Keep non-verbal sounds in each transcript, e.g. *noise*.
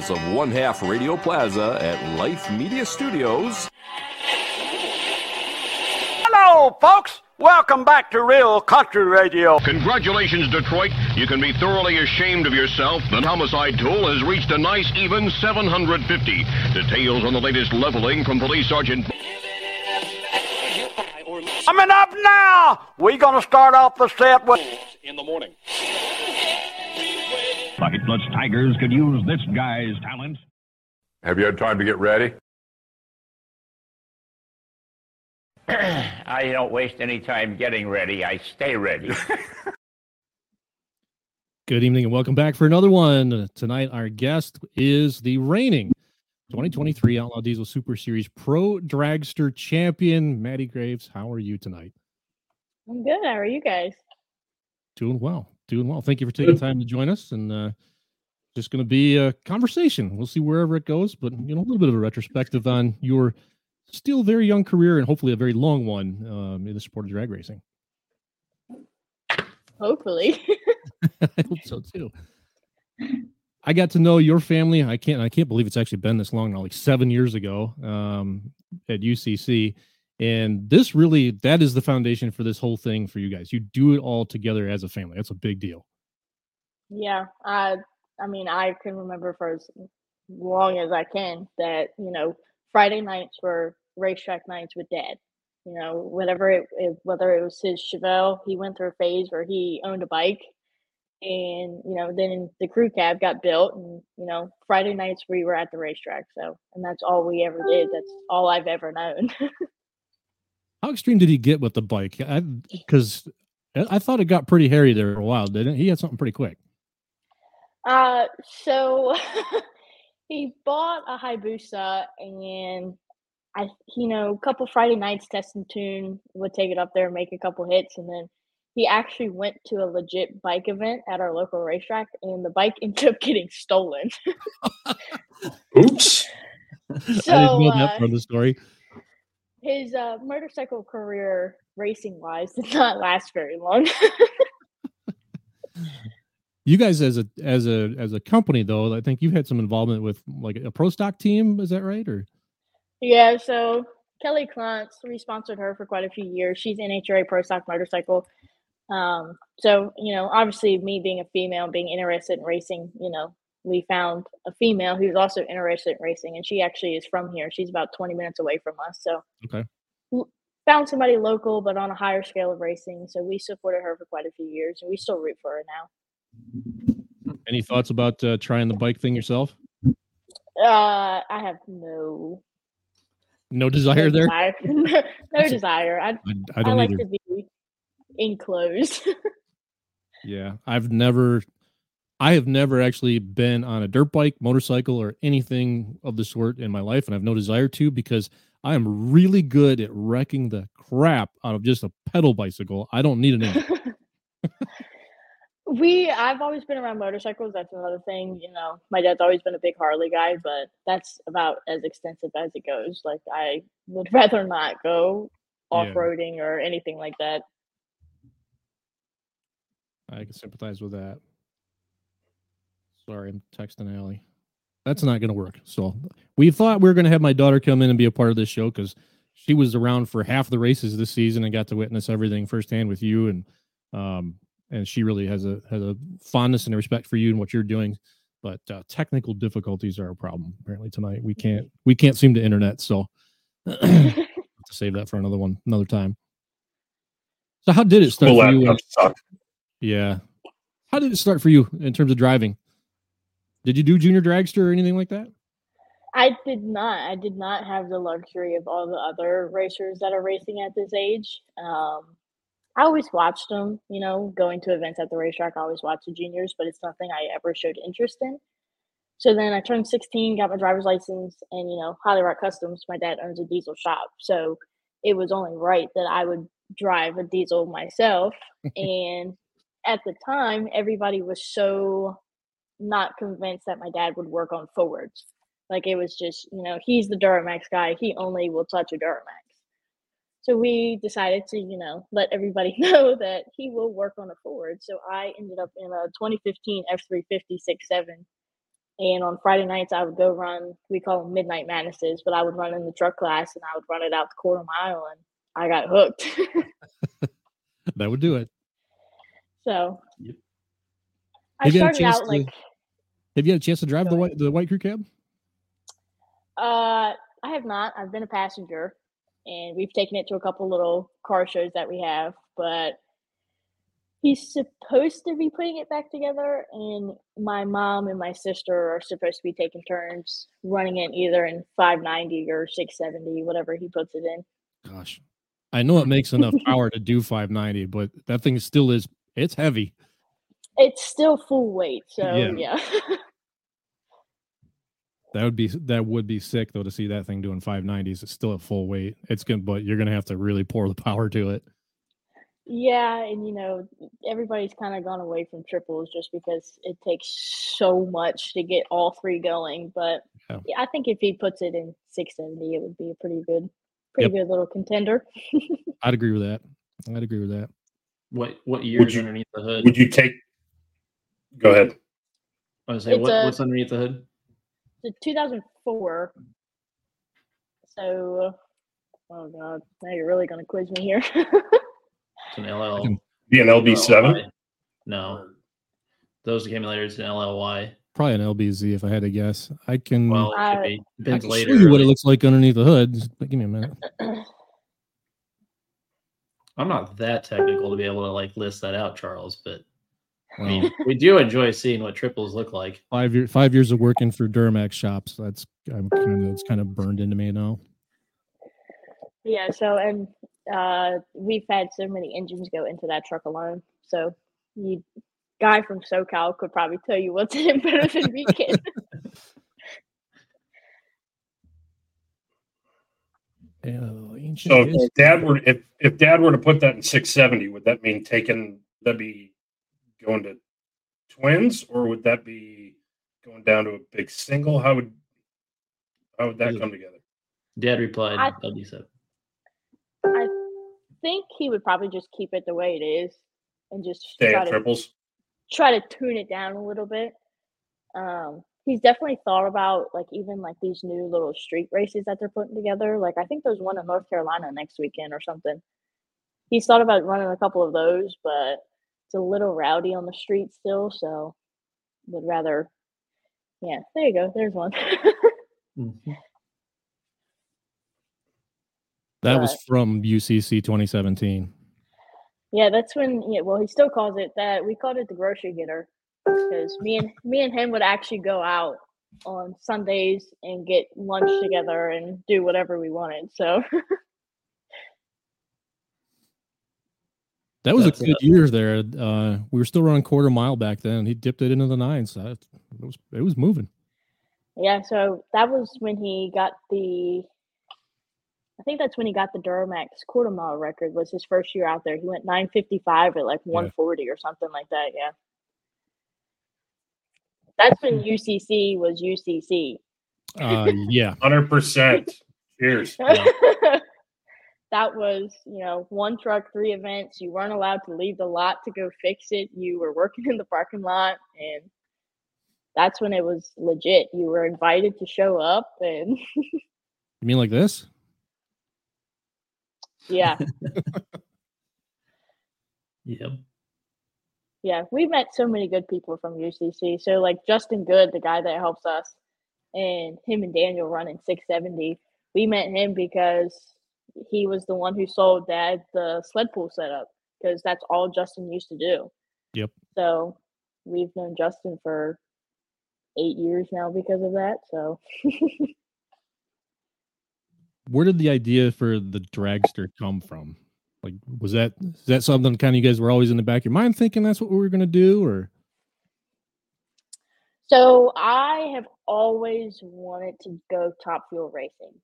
bowels of one half Radio Plaza at Life Media Studios. Hello, folks. Welcome back to Real Country Radio. Congratulations, Detroit. You can be thoroughly ashamed of yourself. The homicide tool has reached a nice even 750. Details on the latest leveling from Police Sergeant. Coming up now, we're going to start off the set with. In the morning. Bucket Bloods Tigers could use this guy's talent. Have you had time to get ready? *clears throat* I don't waste any time getting ready. I stay ready. *laughs* Good evening and welcome back for another one. Tonight, our guest is the reigning 2023 Outlaw Diesel Super Series Pro Dragster Champion, Mattie Graves. How are you tonight? I'm good. How are you guys? Doing well. Doing well. Thank you for taking time to join us. And uh, just going to be a conversation. We'll see wherever it goes, but you know, a little bit of a retrospective on your still very young career and hopefully a very long one um, in the sport of drag racing. Hopefully. *laughs* I hope so too. I got to know your family. I can't. I can't believe it's actually been this long now, like seven years ago um, at UCC. And this really, that is the foundation for this whole thing for you guys. You do it all together as a family. That's a big deal. Yeah. I, I mean, I can remember for as long as I can that, you know, Friday nights were racetrack nights with dad. You know, whatever it, it whether it was his Chevelle, he went through a phase where he owned a bike and you know then the crew cab got built and you know friday nights we were at the racetrack so and that's all we ever did that's all i've ever known *laughs* How extreme did he get with the bike? Because I, I, thought it got pretty hairy there for a while, didn't it? He had something pretty quick. Uh, so *laughs* he bought a Hayabusa and I, you know, a couple Friday nights testing tune would take it up there and make a couple hits, and then he actually went to a legit bike event at our local racetrack, and the bike *laughs* ended up getting stolen. Oops. So, *laughs* I didn't know that uh, part of the story. His uh, motorcycle career, racing wise, did not last very long. You guys, as a as a as a company, though, I think you've had some involvement with like a pro stock team. Is that right? Or yeah, so Kelly Clontz, we sponsored her for quite a few years. She's NHRA Pro Stock Motorcycle. Um, so you know, obviously, me being a female, being interested in racing, you know, we found a female who's also interested in racing, and she actually is from here. She's about 20 minutes away from us. So okay, found somebody local, but on a higher scale of racing. So we supported her for quite a few years, and we still root for her now. any thoughts about uh, trying the bike thing yourself? Uh, I have no No desire there. desire. *laughs* no desire. I, I, I I, don't like either. to be enclosed. *laughs* Yeah, I've never, I have never actually been on a dirt bike, motorcycle, or anything of the sort in my life, and I have no desire to because I am really good at wrecking the crap out of just a pedal bicycle. I don't need an engine. *laughs* we I've always been around motorcycles. That's another thing. You know, my dad's always been a big Harley guy, but that's about as extensive as it goes. Like I would *laughs* rather not go off roading or anything like that. I can sympathize with that. Sorry, I'm texting Allie. That's not going to work. So we thought we were going to have my daughter come in and be a part of this show because she was around for half the races this season and got to witness everything firsthand with you and um and she really has a has a fondness and a respect for you and what you're doing. But uh, technical difficulties are a problem apparently tonight. We can't we can't seem to internet, so *laughs* to save that for another one another time. So how did it start School for you? laptops. Yeah. How did it start for you in terms of driving? Did you do junior dragster or anything like that? I did not. I did not have the luxury of all the other racers that are racing at this age. Um, I always watched them, you know, going to events at the racetrack. I always watched the juniors, but it's nothing I ever showed interest in. So then I turned 16, got my driver's license, and, you know, Holly Rock Customs, my dad owns a diesel shop. So it was only right that I would drive a diesel myself. *laughs* and at the time, everybody was so not convinced that my dad would work on Fords. Like it was just, you know, he's the Duramax guy. He only will touch a Duramax. So we decided to, you know, let everybody *laughs* know that he will work on a Ford. So I ended up in a 2015 F350 67 And on Friday nights, I would go run. We call them midnight madnesses, but I would run in the truck class, and I would run it out the quarter mile, and I got hooked. *laughs* that would do it. so Yep. I Have you had a started out to- like Have you had a chance to drive the white the white crew cab? Uh, I have not. I've been a passenger, and we've taken it to a couple little car shows that we have. But he's supposed to be putting it back together, and my mom and my sister are supposed to be taking turns running it either in 590 or 670, whatever he puts it in. Gosh, I know it *laughs* makes enough power to do 590, but that thing still is it's heavy. It's still full weight, so Yeah. yeah. *laughs* That would be that would be sick though to see that thing doing 590s. It's still at full weight. It's gonna, but you're gonna have to really pour the *laughs* power to it. Yeah, and you know, everybody's kind of gone away from triples just because it takes so much to get all three going. But Yeah. yeah, I think if he puts it in 670, it would be a pretty good, pretty good little contender. *laughs* I'd agree with that. I'd agree with that. What what years you- underneath the hood? Would you take? Go ahead. I was say It's what, a- what's underneath the hood? The 2004. So, oh god, now you're really gonna quiz me here. It's an LL. Be an LB seven. No, those accumulators in LLY. Probably an LBZ if I had to guess. I can. Well, it could Uh, be. I can later. show you what it looks like underneath the hood. Just give me a minute. I'm not that technical to be able to like list that out, Charles, but I mean, we do enjoy seeing what triples look like. five year five years of working for Duramax shops. That's I'm kind of it's kind of burned into me now. yeah. So, and uh, we've had so many engines go into that truck alone. So, you guy from SoCal could probably tell you what's in it better than we can. *laughs* Oh, ancient So if dad were if if dad were to put that in six seventy, would that mean taking that be going to twins, or would that be going down to a big single? How would how would that come together? Dad replied, I- LD7. I think he would probably just keep it the way it is and just Stay try at to triples. try to tune it down a little bit. Um, he's definitely thought about like even like these new little street races that they're putting together. Like I think there's one in North Carolina next weekend or something. He's thought about running a couple of those, but it's a little rowdy on the street still, so would rather. Yeah, there you go. There's one. Mhm. *laughs* that was from UCC 2017. Yeah, that's when. Yeah, well, he still calls it that. We called it the grocery getter because me and me and him would actually go out on Sundays and get lunch together and do whatever we wanted. So *laughs* That was That's a good it. year there. Uh, we were still running quarter mile back then. He dipped it into the nines. So that- it was it was moving. yeah, so that was when he got the. I think that's when he got the Duramax quarter mile record. Was his first year out there. He went nine fifty five at like one forty or something like that. Yeah. That's when *laughs* UCC was UCC. Uh, yeah, Hundred percent. Cheers. *laughs* that was, you know, one truck, three events. You weren't allowed to leave the lot to go fix it. You were working *laughs* in the parking lot, and that's when it was legit. You were invited to show up, and *laughs* you mean like this? yeah, *laughs* Yep. yeah, we met so many good people from UCC. So like Justin Good, the guy that helps us, and him and Daniel running 670. We met him because he was the one who sold Dad the sled pool setup because that's all Justin used to do. Yep. So we've known Justin for eight years now because of that. So *laughs* Where did the idea for the dragster come from? Like, was that is that something kind of you guys were always in the back of your mind thinking that's what we were gonna do, or So I have always wanted to go top fuel racing.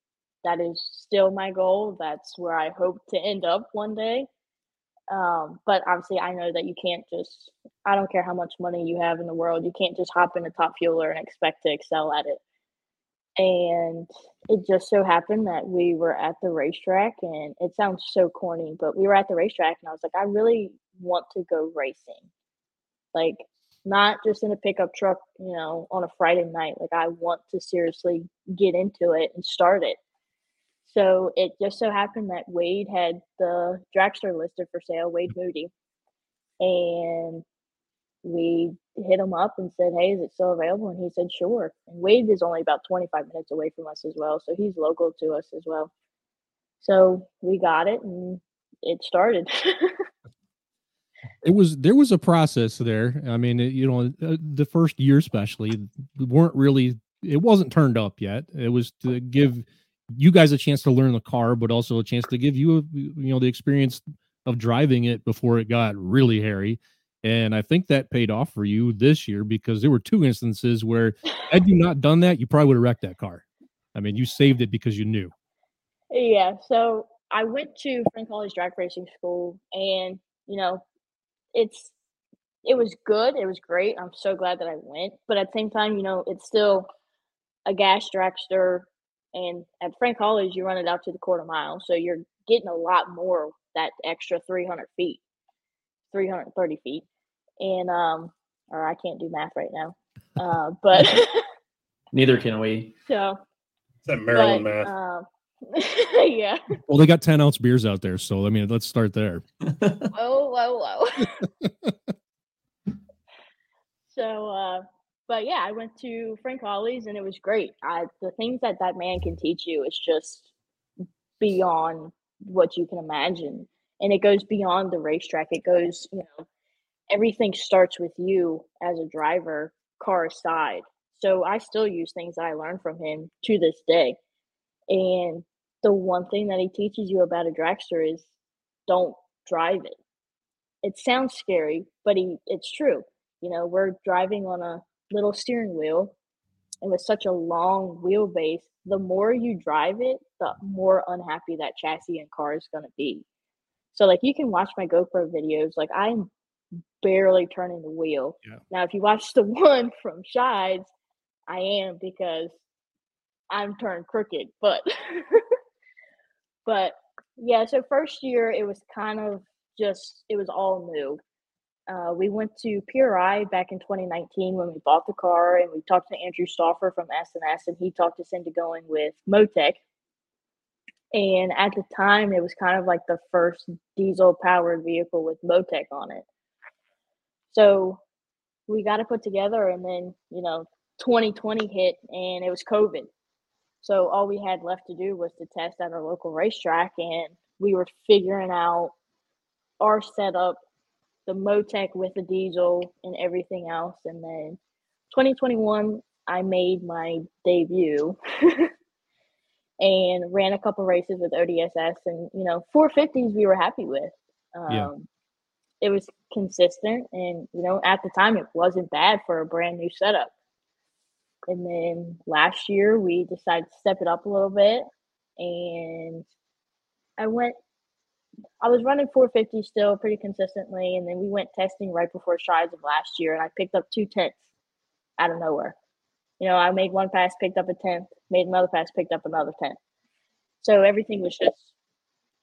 That is still my goal. That's where I hope to end up one day. Um, but obviously, I know that you can't just, I don't care how much money you have in the world, you can't just hop in a top fueler and expect to excel at it. And it just so happened that we were at the racetrack, and it sounds so corny, but we were at the racetrack, and I was like, I really want to go racing. Like, not just in a pickup truck, you know, on a Friday night. Like I want to seriously get into it and start it. So it just so happened that Wade had the dragster listed for sale, Wade Moody. And we hit him up and said, Hey, is it still available? And he said, Sure. And Wade is only about 25 minutes away from us as well. So he's local to us as well. So we got it and it started. *laughs* it was there was a process there. I mean, it, you know, uh, the first year especially weren't really it wasn't turned up yet. It was to give you guys a chance to learn the car, but also a chance to give you, a, you know, the experience of driving it before it got really hairy. And I think that paid off for you this year because there were two instances where had you not done that, you probably would have wrecked that car. I mean, you saved it because you knew. Yeah. So I went to Frank Hawley's drag racing school and, you know, it's it was good. It was great. I'm so glad that I went. But at the same time, you know, it's still a gas dragster and at Frank Hawley's you run it out to the quarter mile. So you're getting a lot more that extra 300 feet, 330 feet. And, um, or I can't do math right now. Uh, *laughs* but neither can we. *laughs* So, it's that Maryland but, math. Um, *laughs* yeah. Well, they got 10 ounce beers out there. So, I mean, let's start there. whoa, whoa, whoa. so, uh, but yeah, I went to Frank Hawley's and it was great. I, the things that that man can teach you is just beyond what you can imagine. And it goes beyond the racetrack. It goes, you know, everything starts with you as a driver, car aside. So I still use things that I learned from him to this day. And the one thing that he teaches you about a dragster is don't drive it. It sounds scary, but he it's true. You know, we're driving on a little steering wheel and with such a long wheelbase, the more you drive it, the more unhappy that chassis and car is going to be. So like you can watch my GoPro videos, like I'm barely turning the wheel. Yeah. Now if you watch the *laughs* one from Scheid's, I am because I'm turned crooked, but *laughs* but yeah, so first year it was kind of just it was all new. Uh, we went to PRI back in 2019 when we bought the car, and we talked to Andrew Stauffer from S&S, and he talked us into going with Motec. And at the time, it was kind of like the first diesel-powered vehicle with Motec on it. So we got it put together, and then you know, 2020 hit, and it was COVID. So all we had left to do was to test at our local racetrack, and we were figuring out our setup the Motec with the diesel and everything else. And then 2021, I made my debut *laughs* and ran a couple races with ODSS. And, you know, 450s we were happy with. Um, yeah. It was consistent. And, you know, at the time, it wasn't bad for a brand new setup. And then last year, we decided to step it up a little bit. And I went I was running 450 still pretty consistently, and then we went testing right before Scheid's of last year, and I picked up two tenths out of nowhere. You know, I made one pass, picked up a tenth, made another pass, picked up another tenth. So everything was just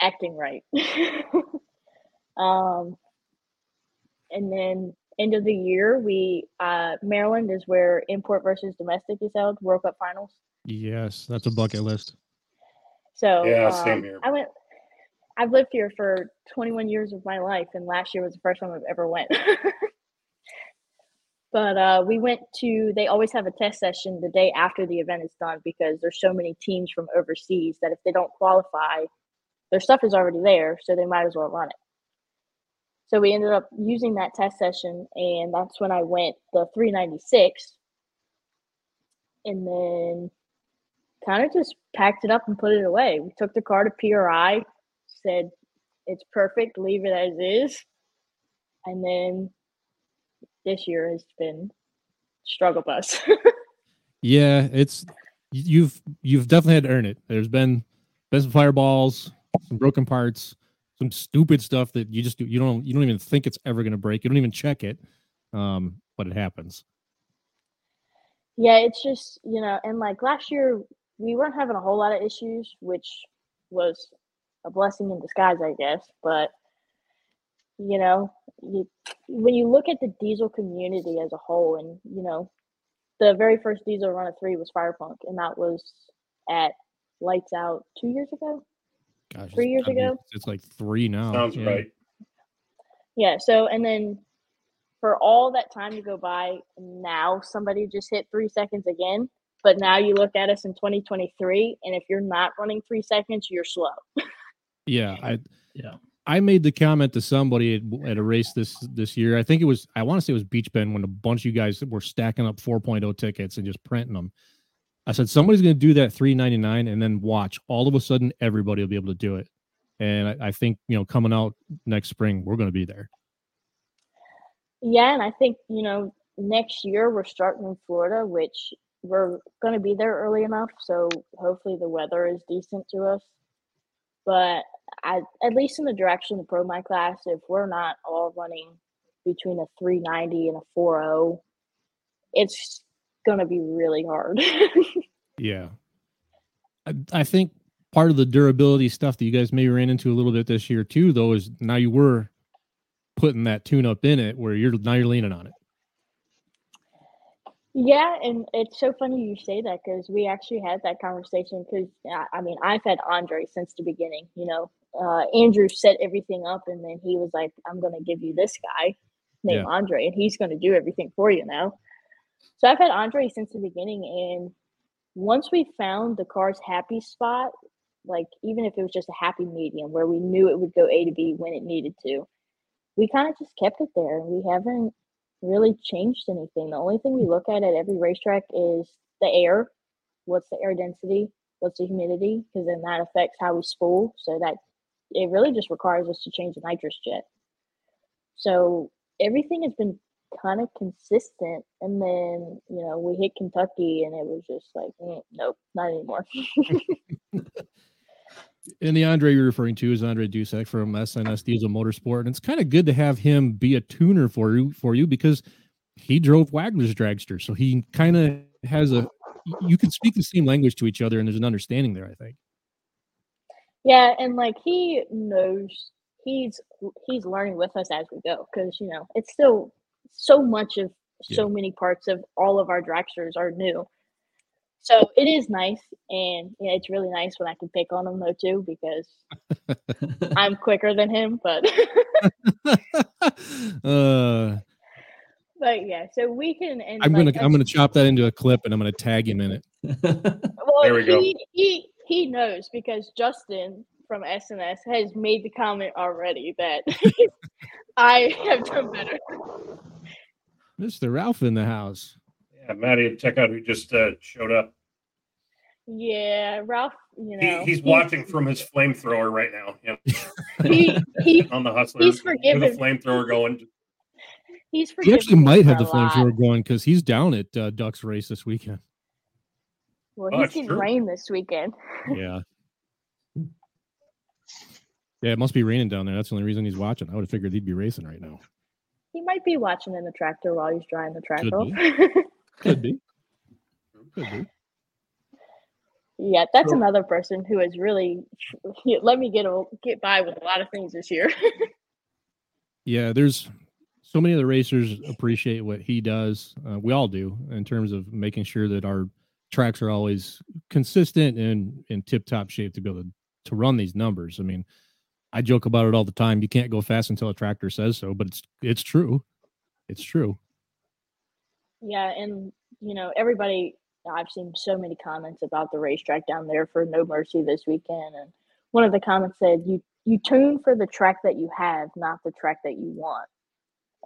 acting right. *laughs* um, and then end of the year, we uh, Maryland is where import versus domestic is held, World Cup finals. Yes, that's a bucket list. So yeah, um, same here. I went I've lived here for 21 years of my life, and last year was the first time I've ever went. *laughs* but uh, we went to. They always have a test session the day after the event is done because there's so many teams from overseas that if they don't qualify, their stuff is already there, so they might as well run it. So we ended up using that test session, and that's when I went the 396, and then kind of just packed it up and put it away. We took the car to PRI said it's perfect, leave it as is. And then this year has been struggle bus. *laughs* yeah, it's you've you've definitely had to earn it. There's been been some fireballs, some broken parts, some stupid stuff that you just you don't you don't even think it's ever going to break. You don't even check it, um, but it happens. Yeah, it's just you know, and like last year we weren't having a whole lot of issues, which was a blessing in disguise, I guess. But you know, you, when you look at the diesel community as a whole, and you know, the very first diesel run of three was Firepunk, and that was at Lights Out two years ago. Gosh, Three years gotta be- ago? it's like three now. Sounds yeah. right. Yeah. So, and then for all that time to go by, now somebody just hit three seconds again. But now you look at us in 2023, and if you're not running three seconds, you're slow. *laughs* Yeah, I Yeah. I made the comment to somebody at, at a race this this year. I think it was I want to say it was Beach Bend when a bunch of you guys were stacking up 4.0 tickets and just printing them. I said somebody's going to do that 3.99 and then watch. All of a sudden, everybody will be able to do it. And I, I think you know coming out next spring, we're going to be there. Yeah, and I think you know next year we're starting in Florida, which we're going to be there early enough, so hopefully the weather is decent to us. But I, at least in the direction of the pro my class, if we're not all running between a 390 and a 40, it's going to be really hard. *laughs* Yeah. I, I think part of the durability stuff that you guys maybe ran into a little bit this year too, though, is now you were putting that tune up in it where you're now you're leaning on it. Yeah, and it's so funny you say that because we actually had that conversation. Because I mean, I've had Andre since the beginning. You know, uh, Andrew set everything up, and then he was like, "I'm going to give you this guy named Yeah. Andre, and he's going to do everything for you now." So I've had Andre since the beginning, and once we found the car's happy spot, like even if it was just a happy medium where we knew it would go A to B when it needed to, we kind of just kept it there. and We haven't really changed anything. The only thing we look at at every racetrack is the air. What's the air density? What's the humidity? Because then that affects how we spool. So that it really just requires us to change the nitrous jet. So everything has been kind of consistent. And then, you know, we hit Kentucky and it was just like, "Mm, nope, not anymore. *laughs* *laughs* And the Andre you're referring to is Andre Dusek from S&S Diesel Motorsport, and it's kind of good to have him be a tuner for you for you because he drove Wagner's dragster, so he kind of has a you can speak the same language to each other, and there's an understanding there. I think. Yeah, and like he knows he's he's learning with us as we go because you know it's still so much of so many parts of all of our dragsters are new. So it is nice, and yeah, it's really nice when I can pick on him though too because *laughs* I'm quicker than him. But *laughs* uh, but yeah, so we can. And I'm like, gonna I'm gonna chop that into a clip, and I'm gonna tag him in it. *laughs* Well, There we go. he, he he knows because Justin from S&S has made the comment already that I have done better. Mr. Ralph in the house. Yeah, Mattie, check out who just uh, showed up. Yeah, Ralph. You He, know, he's he- watching from his flamethrower right now. Yeah, *laughs* He he *laughs* on the hustler. He's with forgiven. a flamethrower going. he's He actually might have the a lot. flamethrower going because he's down at uh, Ducks race this weekend. Well, Oh, he's it's getting true. rain this weekend. Yeah. Yeah, it must be raining down there. That's the only reason he's watching. I would have figured he'd be racing right now. He might be watching in the tractor while he's drying the track *laughs* Could be. *laughs* Could be. yeah, that's So- another person who has really let me get a, get by with a lot of things this year. *laughs* Yeah, there's so many of the racers appreciate what he does. Uh, we all do in terms of making sure that our tracks are always consistent and in tip top shape to be able to, to run these numbers. I mean, I joke about it all the time. You can't go fast until a tractor says so, but it's it's true. It's true. Yeah, and you know, everybody I've seen so many comments about the racetrack down there for No Mercy this weekend and one of the comments said you you tune for the track that you have, not the track that you want.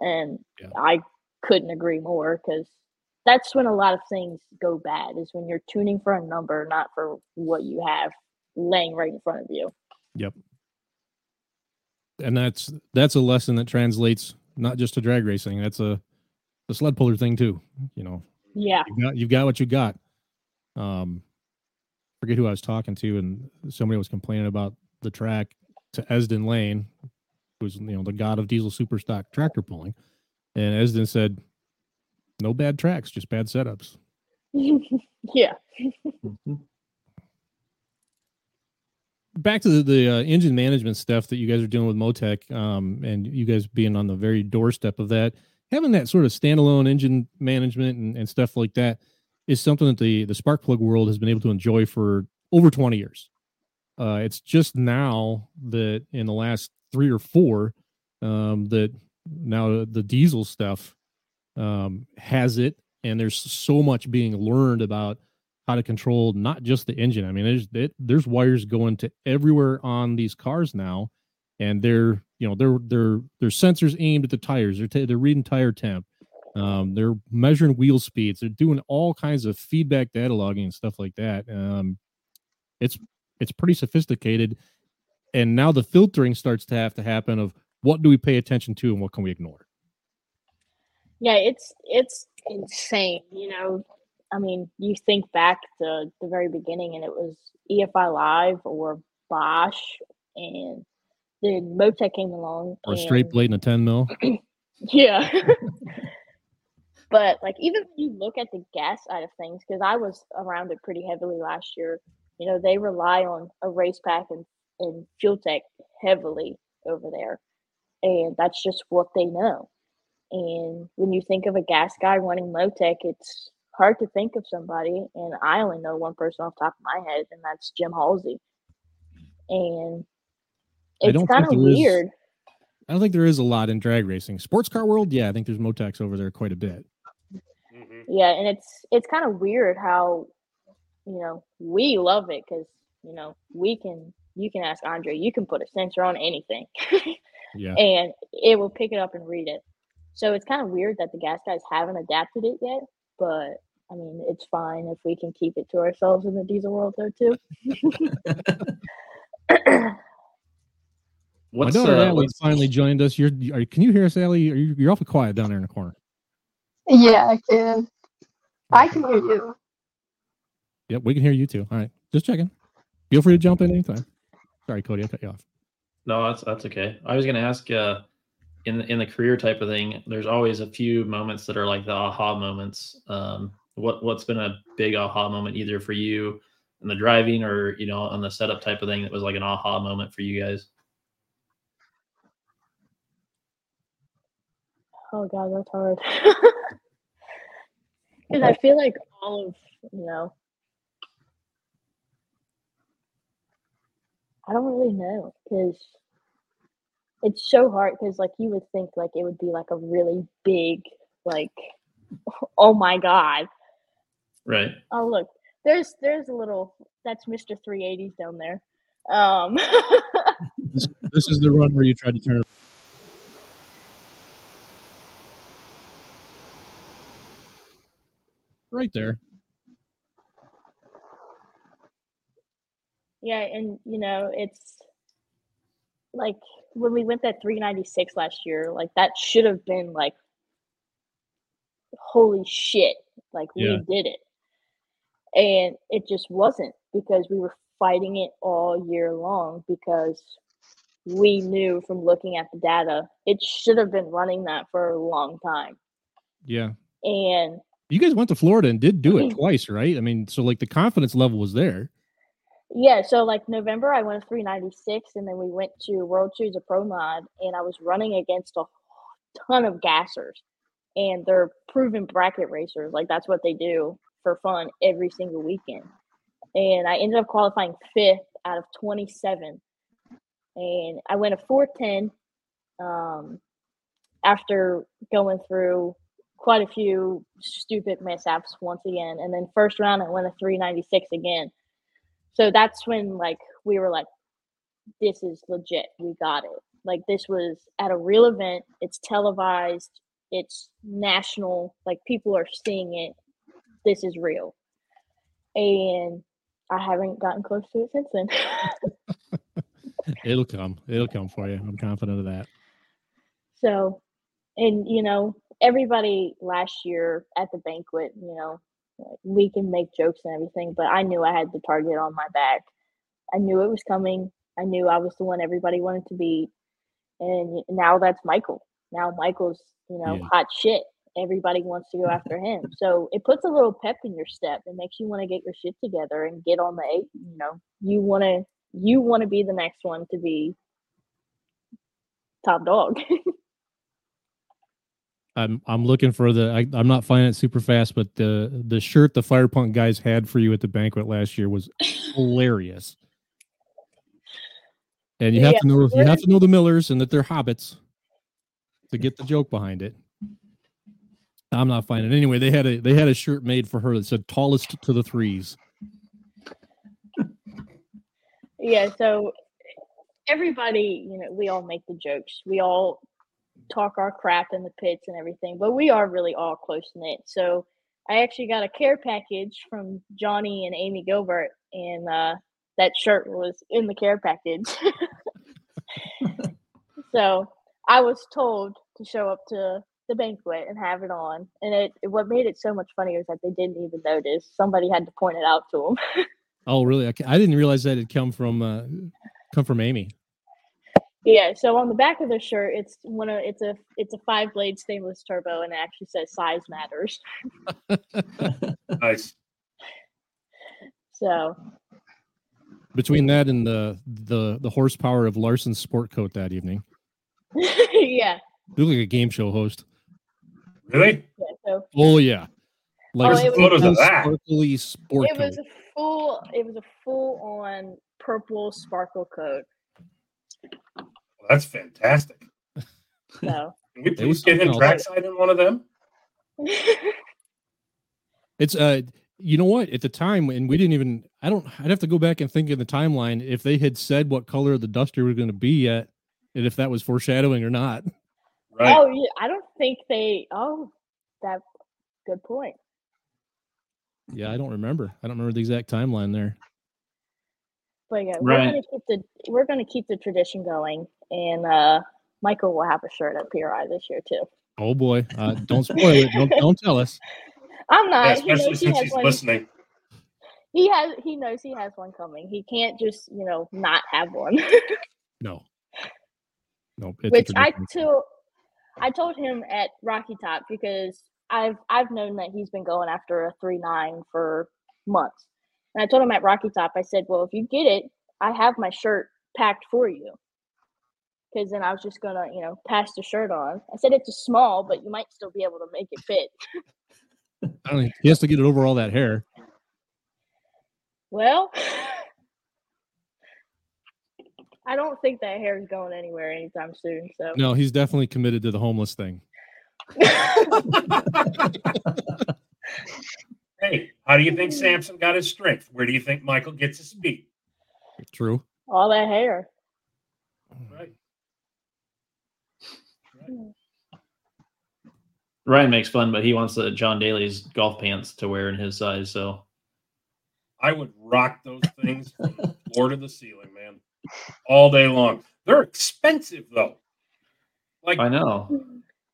And Yeah. I couldn't agree more cuz that's when a lot of things go bad is when you're tuning for a number, not for what you have laying right in front of you. Yep. And that's that's a lesson that translates not just to drag racing. That's a the sled puller thing too. You know, Yeah. you got you've got what you got. Um, forget who I was talking to, and somebody was complaining about the track to Esden Lane, who's you know the god of diesel super stock tractor pulling, and Esden said, "No bad tracks, just bad setups." *laughs* yeah. back to the, the uh, engine management stuff that you guys are doing with Motec, um, and you guys being on the very doorstep of that, having that sort of standalone engine management and, and stuff like that is something that the the spark plug world has been able to enjoy for over 20 years. Uh, it's just now that in the last three or four um, that now the diesel stuff um, has it, and there's so much being learned about how to control not just the engine. I mean, there's it, there's wires going to everywhere on these cars now, and they're you know they're they're they're sensors aimed at the tires. They're t- they're reading tire temp. Um, they're measuring wheel speeds. They're doing all kinds of feedback data logging and stuff like that. Um, it's it's pretty sophisticated, and now the filtering starts to have to happen of what do we pay attention to and what can we ignore. Yeah, it's it's insane. You know, I mean, you think back to the very beginning, and it was EFI Live or Bosch, and then Motec came along. Or a straight blade and a 10 mil. *clears throat* yeah. *laughs* but like, even when you look at the gas side of things, because I was around it pretty heavily last year, you know, they rely on a Racepak and, and FuelTech heavily over there. And that's just what they know. And when you think of a gas guy running Motec, it's hard to think of somebody. And I only know one person off top of my head, and that's Jim Halsey. And it's kind of weird. Is, I don't think there is a lot in drag racing. Sports car world, yeah, I think there's Motex over there quite a bit. Mm-hmm. Yeah, and it's it's kind of weird how you know we love it because you know we can you can ask Andre, you can put a sensor on anything, yeah, *laughs* and it will pick it up and read it. So it's kind of weird that the gas guys haven't adapted it yet, but I mean, it's fine if we can keep it to ourselves in the diesel world, though, too. *laughs* *clears throat* *laughs* what's, My daughter uh, Allie finally joined us. You're, are, can you hear us, Allie? Are you, you're awfully quiet down there in the corner. Yeah, I can. I can hear you. Yep, we can hear you too. All right, just checking. Feel free to jump in anytime. Sorry, Cody, I cut you off. No, that's that's okay. I was going to ask. Uh, in in the career type of thing, there's always a few moments that are like the aha moments. Um, what what's been a big aha moment either for you in the driving or you know on the setup type of thing that was like an aha moment for you guys? Oh god, that's hard. *laughs* Because I feel like all of you know, I don't really know because it's so hard because like you would think like it would be like a really big like *laughs* oh my god. Right. Oh look there's there's a little that's mr 380s down there. Um. *laughs* This, this is the run where you tried to turn right there yeah and you know it's like when we went that 396 last year, like that should have been like holy shit, like yeah. we did it. And it just wasn't because we were fighting it all year long because we knew from looking at the data it should have been running that for a long time. Yeah. And you guys went to Florida and did do it twice, right? I mean, so like the confidence level was there. Yeah, so like November, I went 396, and then we went to World Series of Pro Mod, and I was running against a ton of gassers, and they're proven bracket racers. Like that's what they do for fun every single weekend. And I ended up qualifying fifth out of 27, and I went a 410 um, after going through quite a few stupid mishaps once again. And then first round, I went a 396 again. So that's when like we were like this is legit. We got it. Like this was at a real event. It's televised. It's national. Like people are seeing it. This is real. And i haven't gotten close to it since then. It'll come. It'll come for you. I'm confident of that. *laughs* So and you know everybody last year at the banquet you know we can make jokes and everything, but I knew I had the target on my back. I knew it was coming. I knew I was the one everybody wanted to be. And now that's Michael. Now Michael's, you know, yeah. hot shit. Everybody wants to go after him. So it puts a little pep in your step. It makes you want to get your shit together and get on the eight. You know, you want to you want to be the next one to be top dog. *laughs* I'm I'm looking for the. I, I'm not finding it super fast, but the the shirt the Firepunk guys had for you at the banquet last year was hilarious. And you have Yeah, to know you have to know the Millers and that they're hobbits to get the joke behind it. I'm not finding it. Anyway, they had a they had a shirt made for her that said tallest to the threes. yeah, so everybody, you know, we all make the jokes. We all talk our crap in the pits and everything, but we are really all close knit. So I actually got a care package from Johnny and Amy Gilbert, and uh, that shirt was in the care package. *laughs* so I was told to show up to the banquet and have it on, and it what made it so much funnier is that they didn't even notice. Somebody had to point it out to them. *laughs* Oh, really? I, I didn't realize that it come from uh, come from Amy. Yeah, so on the back of the shirt, it's one of it's a it's a five blade stainless turbo, and it actually says size matters. *laughs* Nice. So Between that and the the the horsepower of Larson's sport coat that evening, *laughs* yeah, you look like a game show host. Really? yeah. So Oh yeah, like Oh, it was- Photos of that. sparkly sport it coat. was a full it was a full on purple sparkle coat. Well, that's fantastic. So *laughs* Can we please get him something trackside in one of them? *laughs* It's uh, you know what? At the time, and we didn't even. I don't. I'd have to go back and think in the timeline if they had said what color the duster was going to be yet, and if that was foreshadowing or not. Right. oh yeah, I don't think they. Oh, that good point. Yeah, I don't remember. I don't remember the exact timeline there. But yeah, we're gonna keep the we're gonna keep the tradition going, and uh Michael will have a shirt at PRI this year too. Oh boy! Uh, don't spoil it. Don't don't tell us. *laughs* I'm Yeah, not. he especially knows he since has he's one. listening. He has. He knows he has one coming. He can't just you know not have one. *laughs* No. No. It's Which I tradition. told. I told him at Rocky Top because I've I've known that he's been going after a three nine for months, and I told him at Rocky Top. I said, "Well, if you get it, I have my shirt packed for you." Because then I was just gonna, you know, pass the shirt on. I said it's a small, but you might still be able to make it fit. *laughs* I don't. He has to get it over all that hair. Well, *laughs* I don't think that hair is going anywhere anytime soon. So No, he's definitely committed to the homeless thing. *laughs* Hey, how do you think Samson got his strength? Where do you think Michael gets his speed? True. all that hair. Right. Ryan makes fun, but he wants the John Daly's golf pants to wear in his size. So I would rock those things from the floor to the ceiling, man, all day long. They're expensive though. Like I know.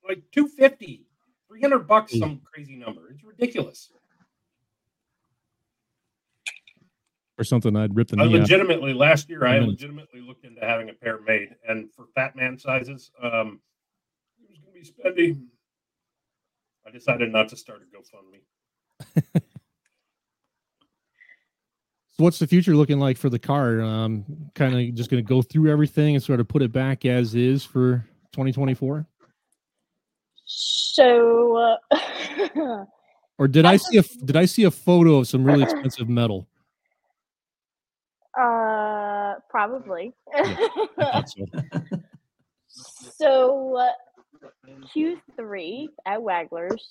like 250, 300 bucks, Mm. some crazy number. It's ridiculous. Or something I'd rip the I knee out. legitimately last year I Mhm. legitimately looked into having a pair made, and for fat man sizes, um, it was going to be spendy. I decided not to start a GoFundMe. So *laughs* what's the future looking like for the car? Um, kind of just going to go through everything and sort of put it back as is for 2024. So, uh, *laughs* Or did I see a did I see a photo of some really expensive metal? uh, probably. I thought so. *laughs* so uh, Q3 at Wagglers,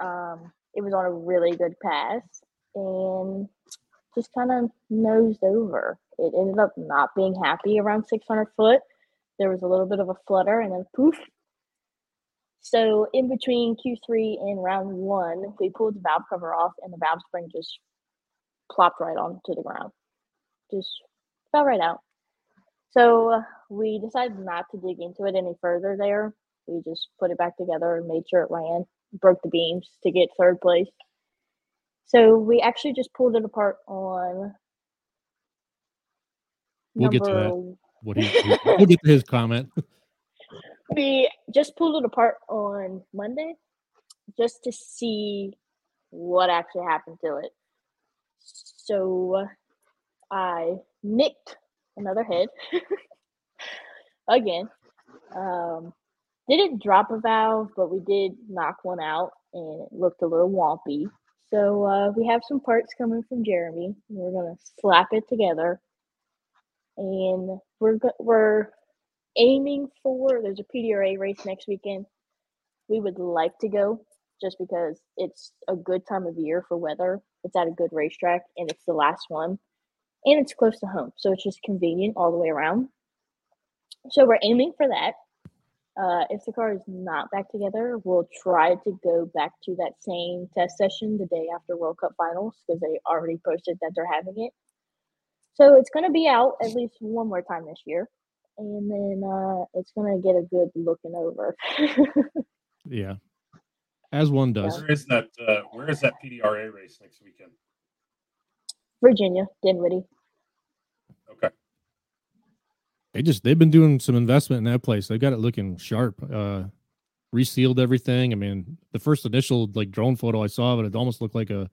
um, it was on a really good pass and just kind of nosed over. It ended up not being happy around 600 foot. There was a little bit of a flutter and then poof. So in between Q3 and round one, we pulled the valve cover off and the valve spring just plopped right onto the ground. Just fell right out. So uh, we decided not to dig into it any further there. We just put it back together and made sure it ran, broke the beams to get third place. So we actually just pulled it apart on. We'll get to that. What he, *laughs* we'll get to his comment. We just pulled it apart on Monday just to see what actually happened to it. So I nicked another head *laughs* again. Um, didn't drop a valve, but we did knock one out, and it looked a little wompy. So uh, we have some parts coming from Jeremy. We're gonna slap it together, and we're we're aiming for. There's a PDRA race next weekend. We would like to go just because it's a good time of year for weather. It's at a good racetrack, and it's the last one, and it's close to home, so it's just convenient all the way around. So we're aiming for that. Uh, if the car is not back together, we'll try to go back to that same test session the day after World Cup finals because they already posted that they're having it. So it's going to be out at least one more time this year, and then uh, it's going to get a good looking over. *laughs* Yeah. As one does. Where is that? Uh, where is that PDRA race next weekend? Virginia, Dinwiddie. Okay. They just they've been doing some investment in that place. They've got it looking sharp. Uh resealed everything. I mean, the first initial like drone photo I saw of it, it almost looked like a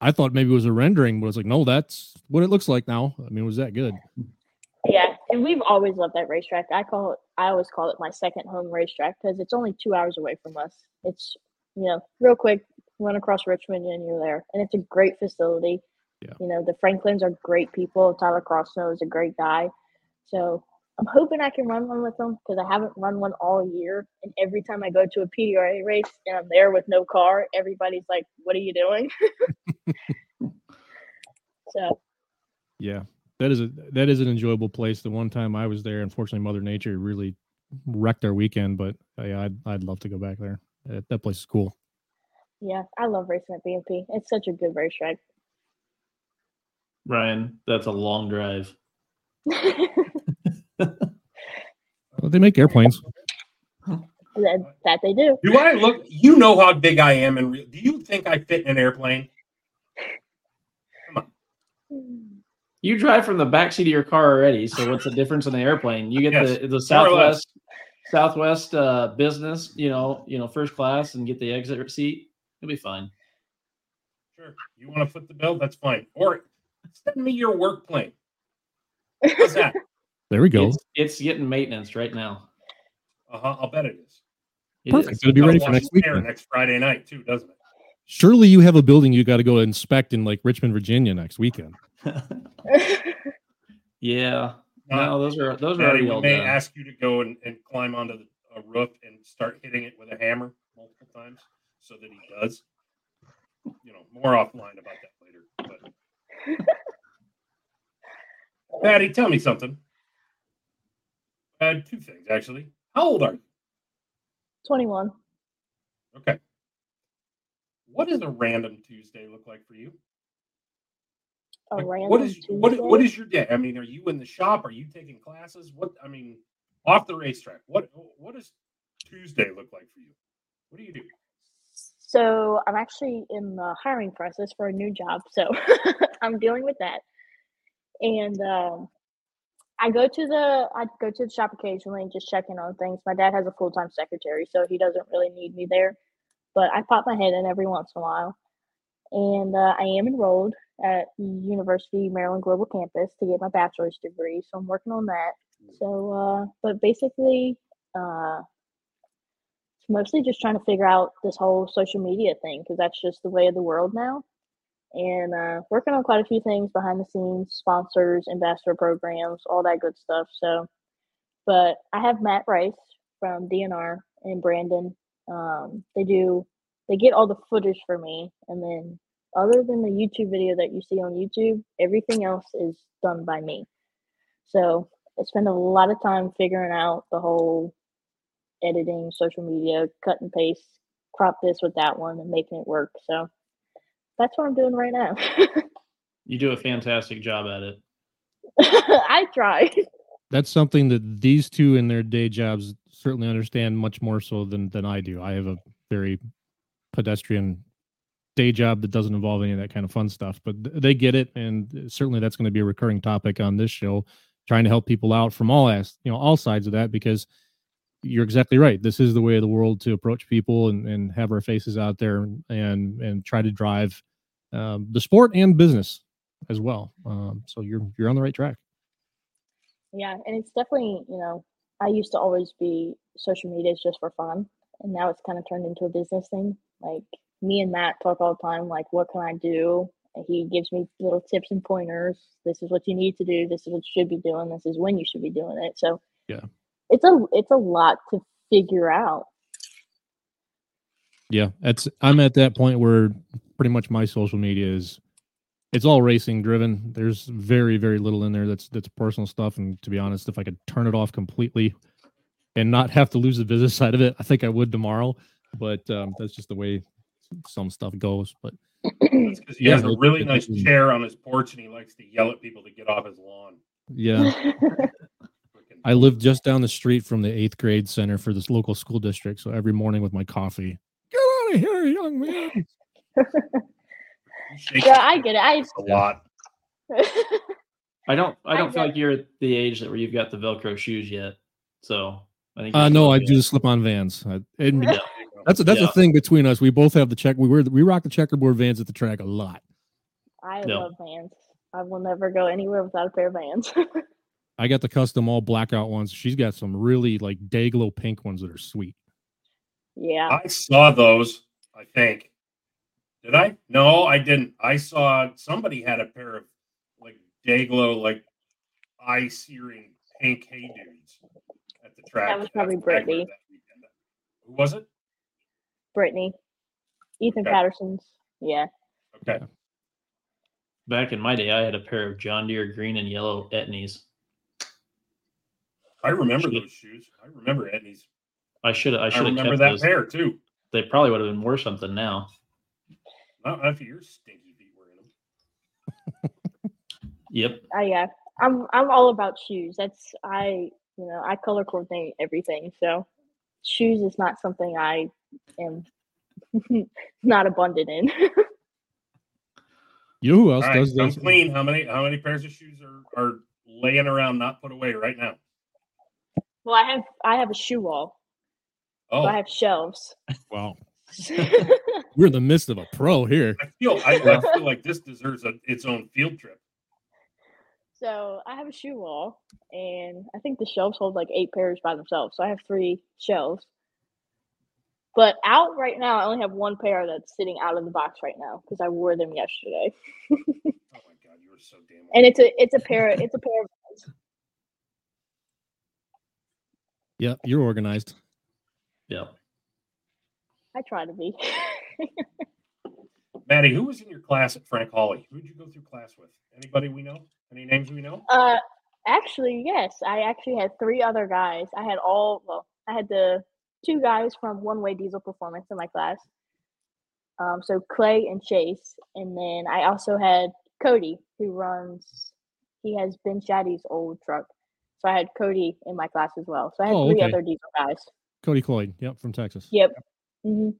I thought maybe it was a rendering, but it's like, no, that's what it looks like now. I mean, was that good? Yeah, and we've always loved that racetrack. I call it, I always call it my second home racetrack because it's only two hours away from us. It's, you know, real quick, run across Richmond and you're there. And it's a great facility. Yeah. You know, the Franklins are great people. Tyler Crossnow is a great guy. So I'm hoping I can run one with them because I haven't run one all year. And every time I go to a PDRA race and I'm there with no car, everybody's like, what are you doing? *laughs* so Yeah. That is a that is an enjoyable place. The one time I was there, unfortunately, Mother Nature really wrecked our weekend. But yeah, I'd I'd love to go back there. That place is cool. yeah, I love racing at VMP. It's such a good racetrack. Ryan, that's a long drive. *laughs* Well, they make airplanes. that, that they do. Do I look? You know how big I am, and do you think I fit in an airplane? You drive from the back seat of your car already. So what's the difference in the airplane? You get Yes, the the more or less. Southwest Southwest uh, business, you know, you know, first class, and get the exit seat. You'll be fine. Sure. You want to foot the bill? That's fine. Or send me your work plane. How's that? There we go. It's, it's getting maintenance right now. Uh huh. I'll bet it is. It Perfect. is. It'll be ready for next week. next Friday night too, doesn't it? Surely you have a building you got to go inspect in like Richmond, Virginia next weekend. *laughs* *laughs* Yeah. Uh, No, those are those are Daddy, already we may done. ask you to go and, and climb onto the, a roof and start hitting it with a hammer multiple times, so that he does. You know, more offline about that later. But *laughs* Patty, tell me something. Uh, two things actually. How old are you? 21. Okay. What does a random Tuesday look like for you? A Like, random what is what is, what Tuesday? is your day? I mean, are you in the shop? Are you taking classes? What I mean, off the racetrack. What what does Tuesday look like for you? What do you do? So I'm actually in the hiring process for a new job, so *laughs* I'm dealing with that. And um, I go to the I go to the shop occasionally and just check in on things. My dad has a full time secretary, so he doesn't really need me there. But I pop my head in every once in a while. And uh, I am enrolled at University of Maryland Global Campus to get my bachelor's degree, so I'm working on that. So, uh, but basically, uh, it's mostly just trying to figure out this whole social media thing because that's just the way of the world now. And uh, working on quite a few things behind the scenes, sponsors, ambassador programs, all that good stuff. So, but I have Matt Rice from DNR and Brandon. Um, they do, they get all the footage for me. And then, other than the YouTube video that you see on YouTube, everything else is done by me. So, I spend a lot of time figuring out the whole editing, social media, cut and paste, crop this with that one, and making it work. So that's what I'm doing right now. *laughs* You do a fantastic job at it. *laughs* I try. That's something that these two in their day jobs certainly understand much more so than than I do. I have a very pedestrian day job that doesn't involve any of that kind of fun stuff, but they get it, and certainly that's going to be a recurring topic on this show, trying to help people out from all as you know all sides of that because you're exactly right. This is the way of the world to approach people and, and have our faces out there and and try to drive um, the sport and business as well. Um, so you're you're on the right track. Yeah, and it's definitely, you know, I used to always be social media is just for fun, and now it's kind of turned into a business thing. Like me and Matt talk all the time, like, what can I do? And he gives me little tips and pointers. This is what you need to do. This is what you should be doing. This is when you should be doing it. So Yeah. it's a it's a lot to figure out. Yeah, that's I'm at that point where pretty much my social media is it's all racing driven. There's very very little in there that's that's personal stuff and to be honest, if I could turn it off completely and not have to lose the business *laughs* side of it, I think I would tomorrow, but um that's just the way some stuff goes, but That's 'cause he has a really it nice doesn't- chair on his porch and he likes to yell at people to get off his lawn. Yeah. *laughs* I live just down the street from the eighth grade center for this local school district. So every morning with my coffee, get out of here, young man. *laughs* yeah, I get it. I a lot. I don't. I I don't feel like you're at the age that where you've got the Velcro shoes yet. So I think. Uh, you're no, I do the slip on vans. I, and Yeah. *laughs* that's a, that's Yeah. a thing between us. We both have the check. We wear we rock the checkerboard vans at the track a lot. I Yeah. love Vans. I will never go anywhere without a pair of Vans. *laughs* I got the custom all blackout ones. She's got some really like day glow pink ones that are sweet. Yeah. I saw those, I think. Did I? No, I didn't. I saw somebody had a pair of like Dayglow, like eye searing pink hey dudes at the track. That was probably That's what I heard Brittany. Who was it? Brittany. Ethan Okay. Patterson's. Yeah. Okay. Back in my day, I had a pair of John Deere green and yellow Etnies. I remember those shoes. I remember Eddie's. I should. I I should have remember kept that those. pair too. They probably would have been worth something now. Not if your stinky feet were in them. Yep. I yeah. I'm I'm all about shoes. That's I you know, I color coordinate everything. So shoes is not something I am *laughs* not abundant in. *laughs* You know who else All right, does come this? clean. How many how many pairs of shoes are, are laying around not put away right now? well, I have I have a shoe wall. Oh, So I have shelves. Wow. *laughs* We're in the midst of a pro here. I feel I, I feel like this deserves a, its own field trip. So I have a shoe wall, and I think the shelves hold like eight pairs by themselves. So I have three shelves. But out right now, I only have one pair that's sitting out of the box right now because I wore them yesterday. *laughs* Oh my god, you were so damn. And it's a it's a pair it's a pair of Yeah, you're organized. Yeah. I try to be. *laughs* Mattie, who was in your class at Frank Hawley? Who did you go through class with? Anybody we know? Any names we know? Uh, actually, yes. I actually had three other guys. I had all well, I had the two guys from One Way Diesel Performance in my class. Um, so Clay and Chase, and then I also had Cody, who runs. He has Ben Shaddy's old truck, so I had Cody in my class as well. So I had Oh, three okay. other diesel guys. Cody Cloyd, yep, from Texas. Yep. hmm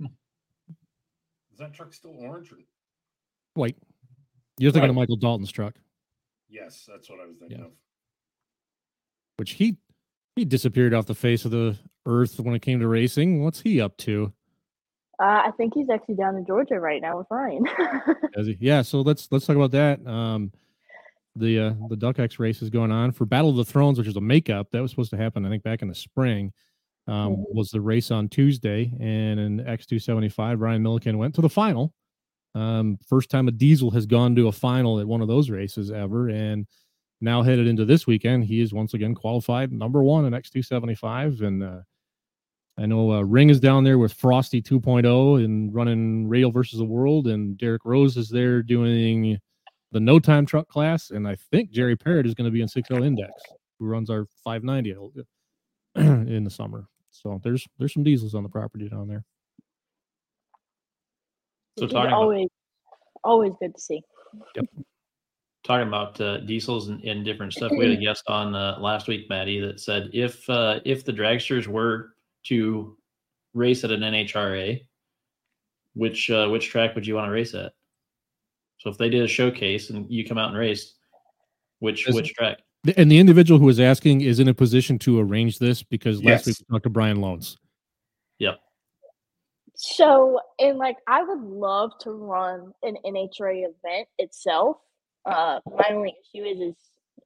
Is that truck still orange? Or... White. You're thinking of Michael Dalton's truck, Yes, that's what I was thinking Yeah. of. which he he disappeared off the face of the earth when it came to racing. What's he up to? Uh, I think he's actually down in Georgia right now with Ryan. *laughs* Does he? Yeah, so let's let's talk about that. Um, the uh, the Duck X race is going on for Battle of the Thrones, which is a makeup that was supposed to happen, I think, back in the spring. Um, Mhm. Was the race on Tuesday, and in X two seventy five, Ryan Milliken went to the final. Um, first time a diesel has gone to a final at one of those races ever, and now headed into this weekend, he is once again qualified number one in X two seventy five, and uh, I know uh, Ring is down there with Frosty 2.0 and running Rail versus the World, and Derek Rose is there doing the No Time Truck class, and I think Jerry Parrott is going to be in 6L Index, who runs our 590 *clears throat* in the summer. So there's there's some diesels on the property down there. So Which is talking about- always always good to see. Yep. talking about uh, diesels and, and different stuff. We had a *clears throat* guest on uh, last week, Mattie, that said if uh, if the dragsters were to race at an NHRA, which uh, which track would you want to race at? So if they did a showcase and you come out and race, which Is- which track? And the individual who is asking is in a position to arrange this because last week Yes. we talked to Brian Lohnes. Yep. So, and like, I would love to run an NHRA event itself. Uh, my only issue is, is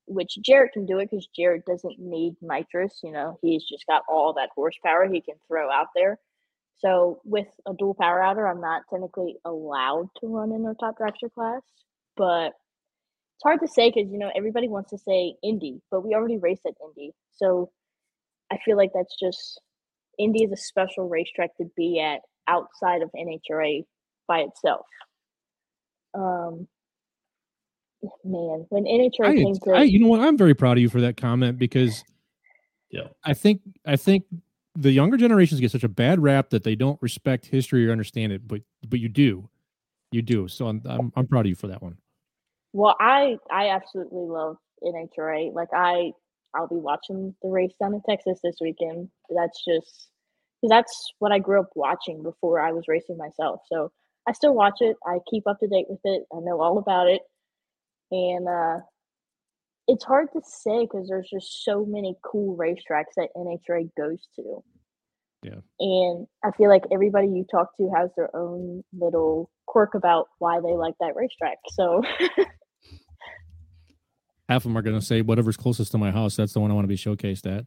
which Jared can do it because Jared doesn't need nitrous. You know, he's just got all that horsepower he can throw out there. So with a dual power adder, I'm not technically allowed to run in their top dragster class, but it's hard to say because you know everybody wants to say Indy, but we already raced at Indy, so I feel like that's just Indy is a special racetrack to be at outside of NHRA by itself. Um, man, when NHRA I, came to, I, you know what? I'm very proud of you for that comment because Yeah. I think I think the younger generations get such a bad rap that they don't respect history or understand it, but but you do, you do. So I'm I'm, I'm proud of you for that one. Well, I I absolutely love NHRA. Like I I'll be watching the race down in Texas this weekend. That's just because that's what I grew up watching before I was racing myself. So I still watch it. I keep up to date with it. I know all about it, and uh, it's hard to say because there's just so many cool racetracks that NHRA goes to. Yeah. And I feel like everybody you talk to has their own little quirk about why they like that racetrack. So *laughs* Half of them are going to say whatever's closest to my house. That's the one I want to be showcased at.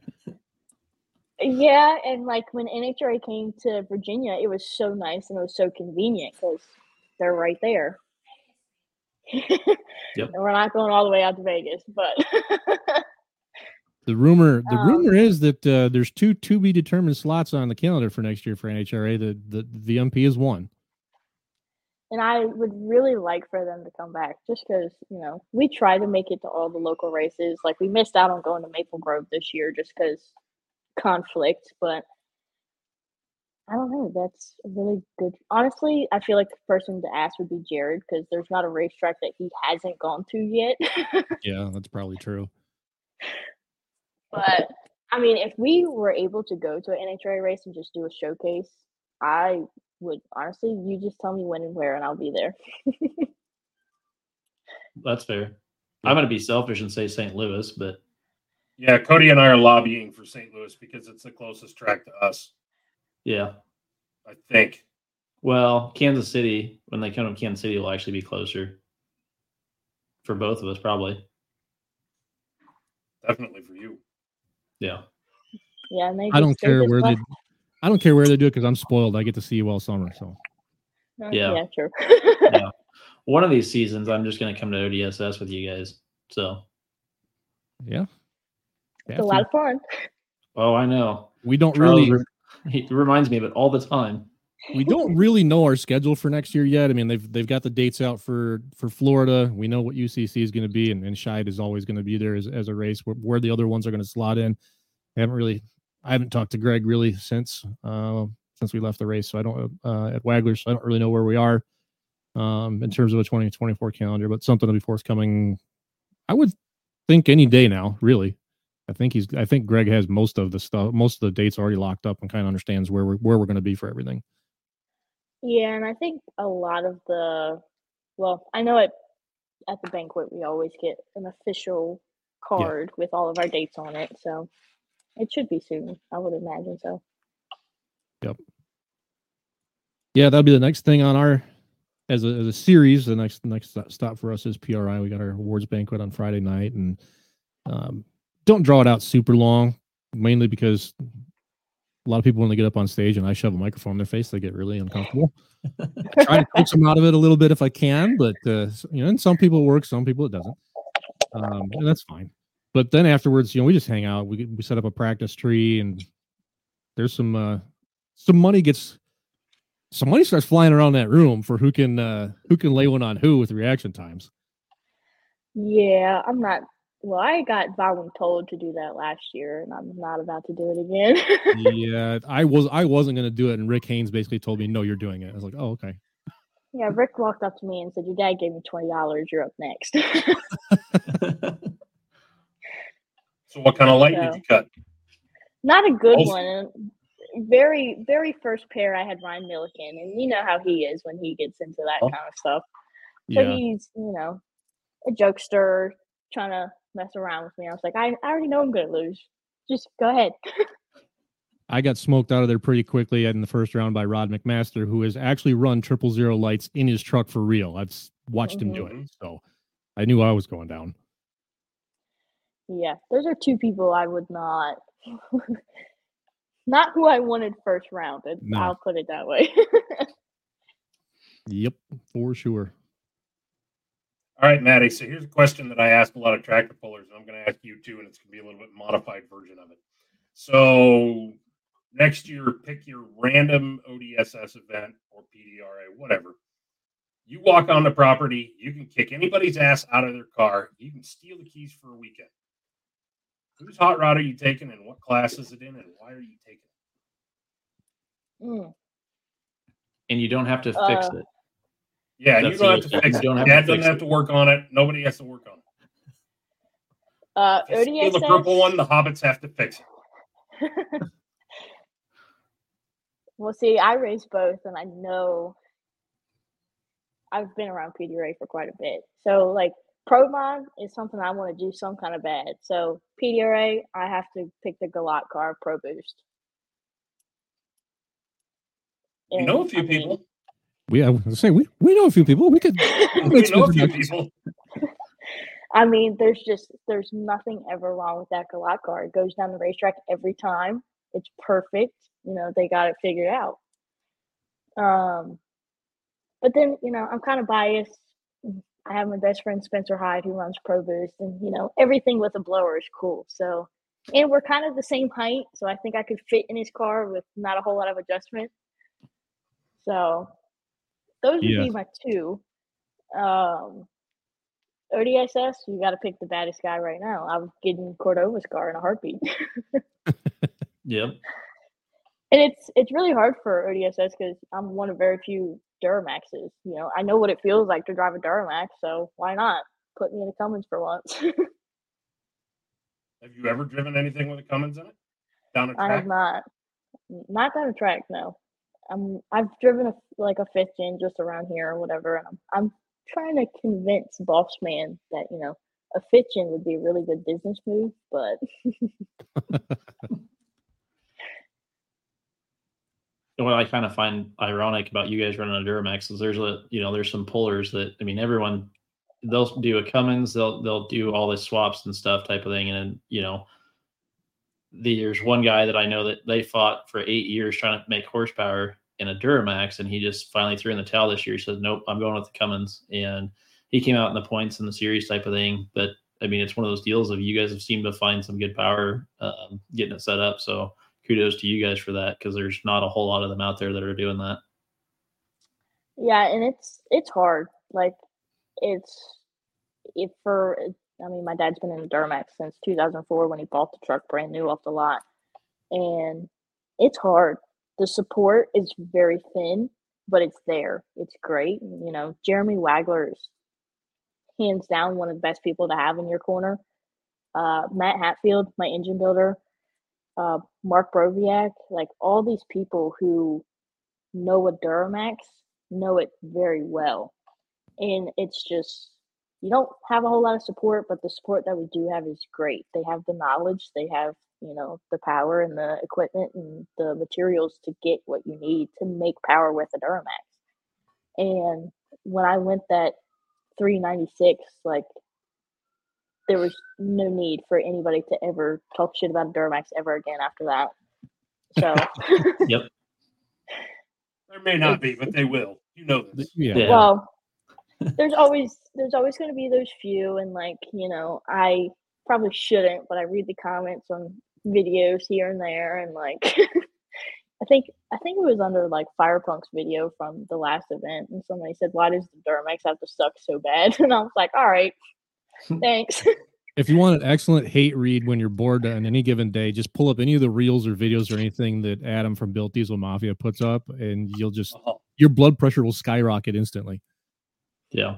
yeah, and like when NHRA came to Virginia, it was so nice and it was so convenient because they're right there. *laughs* Yep. And we're not going all the way out to Vegas, but *laughs* The rumor, the Um, rumor is that uh, there's two to be determined slots on the calendar for next year for NHRA. The the the MP is one. And I would really like for them to come back just because, you know, we try to make it to all the local races. Like we missed out on going to Maple Grove this year just because conflict, but I don't know. That's a really good. Honestly, I feel like the person to ask would be Jared because there's not a racetrack that he hasn't gone to yet. *laughs* Yeah, that's probably true. but I mean, if we were able to go to an NHRA race and just do a showcase, I would honestly. You just tell me when and where, and I'll be there. *laughs* That's fair. I'm going to be selfish and say St. Louis, but Yeah, Cody and I are lobbying for St. Louis because it's the closest track to us. yeah. I think. Well, Kansas City, when they come to Kansas City, will actually be closer for both of us, probably. Definitely for you. Yeah. Yeah, and they. I don't care where they. Left- I don't care where they do it because I'm spoiled. I get to see you all summer. So Uh, Yeah. yeah, true. yeah. *laughs* One of these seasons, I'm just going to come to ODSS with you guys. So, yeah, It's a lot of fun. oh, I know. we don't Charles really re- he reminds me of it all the time. we don't really know our schedule for next year yet. I mean, they've they've got the dates out for for Florida. We know what UCC is going to be, and, and Scheid is always going to be there as, as a race. Where, where the other ones are going to slot in, I haven't really, I haven't talked to Greg really since uh, since we left the race. So I don't uh, at Wagler, so I don't really know where we are um, in terms of a 2024 calendar. But something will be forthcoming. I would think any day now. Really, I think he's. I think Greg has most of the stuff, most of the dates already locked up, and kind of understands where we're where we're going to be for everything. Yeah, and I think a lot of the, well, I know at at the banquet we always get an official card with all of our dates on it, so it should be soon. I would imagine so. Yep. Yeah, that'll be the next thing on our as a as a series. The next next stop for us is PRI. We got our awards banquet on Friday night, and um, don't draw it out super long, mainly because a lot of people when they get up on stage and I shove a microphone in their face, they get really uncomfortable. I try to *laughs* coach them out of it a little bit if I can, but uh, you know, and some people it works, some people it doesn't, um, and that's fine. But then afterwards, you know, we just hang out. We we set up a practice tree, and there's some uh, some money gets some money starts flying around that room for who can uh, who can lay one on who with reaction times. Yeah, I'm not. Well, I got told to do that last year, and I'm not about to do it again. *laughs* yeah, I was I wasn't gonna do it, and Rick Haynes basically told me, "No, you're doing it." I was like, "Oh, okay." yeah, Rick walked up to me and said, "Your dad gave me twenty dollars. You're up next." *laughs* *laughs* So what kind of light So- did you cut? Not a good Also- one. Very, very first pair I had Ryan Milliken, and you know how he is when he gets into that Oh. kind of stuff. So Yeah. he's, you know, a jokester trying to mess around with me. I was like, I, I already know I'm gonna lose. Just go ahead. *laughs* I got smoked out of there pretty quickly in the first round by Rod McMaster, who has actually run triple zero lights in his truck for real. I've s- watched him do it, mm-hmm. so I knew I was going down. Yeah, those are two people I would not, *laughs* not who I wanted first round. it- No. I'll put it that way. *laughs* Yep, for sure. All right, Mattie. So here's a question that I asked a lot of tractor pullers, and I'm going to ask you too, and it's going to be a little bit modified version of it. So next year, pick your random ODSS event or PDRA, whatever. You walk on the property, you can kick anybody's ass out of their car, you can steal the keys for a weekend. Whose hot rod are you taking, and what class is it in, and why are you taking Mm. And you don't have to fix Uh, it. it? Yeah, and you don't have to issue. fix You it. don't have to Dad fix doesn't have to work on it. Nobody has to work on it. Uh, If the purple one, the hobbits have to fix it. *laughs* Well, see, I race both, and I know I've been around PDRA for quite a bit. So, like, Pro Mod is something I want to do some kind of bad. So, PDRA, I have to pick the Galot car Pro Boost. You know a few I mean, people. We I was say we we know a few people. We could *laughs* We know a few people. I mean, there's just there's nothing ever wrong with that Galot car. It goes down the racetrack every time. It's perfect. You know, they got it figured out. Um, but then you know, I'm kind of biased. I have my best friend Spencer Hyde who runs Pro Boost, and you know, everything with a blower is cool. So, and we're kind of the same height, so I think I could fit in his car with not a whole lot of adjustment. So, those would Yeah. be my two. Um, ODSS, you got to pick the baddest guy right now. I'm getting Cordova's car in a heartbeat. *laughs* Yep. And it's it's really hard for ODSS because I'm one of very few Duramaxes. You know, I know what it feels like to drive a Duramax, so why not put me in a Cummins for once? *laughs* Have you ever driven anything with a Cummins in it? Down a I track? I have not, not down a track. No, I'm I've driven a like a fifth gen just around here or whatever, and I'm I'm trying to convince Boss Man that you know a fifth gen would be a really good business move, but *laughs* *laughs* And what I kind of find ironic about you guys running a Duramax is there's a you know there's some pullers that I mean everyone they'll do a Cummins they'll they'll do all the swaps and stuff type of thing and then you know there's one guy that I know that they fought for eight years trying to make horsepower in a Duramax and he just finally threw in the towel this year. He said nope I'm going with the Cummins and he came out in the points in the series type of thing. But I mean it's one of those deals of you guys have seemed to find some good power um, getting it set up so kudos to you guys for that because there's not a whole lot of them out there that are doing that. Yeah, and it's it's hard. Like it's if for I mean, my dad's been in the Duramax since 2004 when he bought the truck brand new off the lot, and it's hard. The support is very thin, but it's there. It's great. You know, Jeremy Wagler is hands down one of the best people to have in your corner. Uh, Matt Hatfield, my engine builder, uh, Mark Broviak, like all these people who know a Duramax know it very well. And it's just, you don't have a whole lot of support, but the support that we do have is great. They have the knowledge, they have, you know, the power and the equipment and the materials to get what you need to make power with a Duramax. And when I went that 396, like, there was no need for anybody to ever talk shit about a Duramax ever again after that. So, *laughs* Yep. There may not be, but they will. You know this. Yeah. well, *laughs* there's always there's always going to be those few, and like you know, I probably shouldn't, but I read the comments on videos here and there, and like *laughs* I think I think it was under like Firepunk's video from the last event, and somebody said, "Why does the Duramax have to suck so bad?" And I was like, "All right, *laughs* thanks." If you want an excellent hate read when you're bored on any given day, just pull up any of the reels or videos or anything that Adam from Built Diesel Mafia puts up, and you'll just Oh, your blood pressure will skyrocket instantly. Yeah.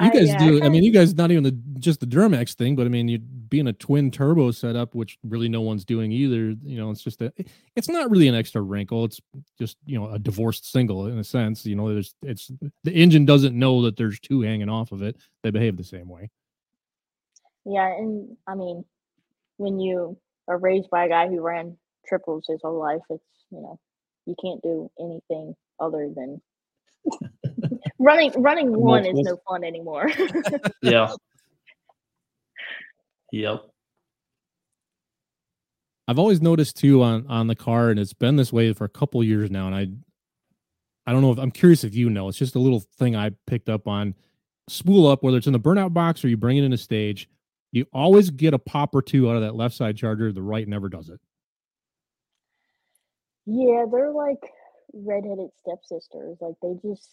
You guys I do. I mean, you guys not even the just the Duramax thing, but I mean, you being a twin turbo setup, which really no one's doing either. You know, it's just a. It's not really an extra wrinkle. It's just you know a divorced single in a sense. You know, there's it's the engine doesn't know that there's two hanging off of it. They behave the same way. Yeah, and I mean, when you are raised by a guy who ran triples his whole life, it's you know, you can't do anything other than *laughs* running. Running one is no fun anymore. *laughs* Yeah. Yep. I've always noticed too on on the car, and it's been this way for a couple years now. And I, I don't know if I'm curious if you know. It's just a little thing I picked up on. Spool up, whether it's in the burnout box or you bring it in a stage, you always get a pop or two out of that left side charger. The right never does it. Yeah, they're like redheaded stepsisters. Like they just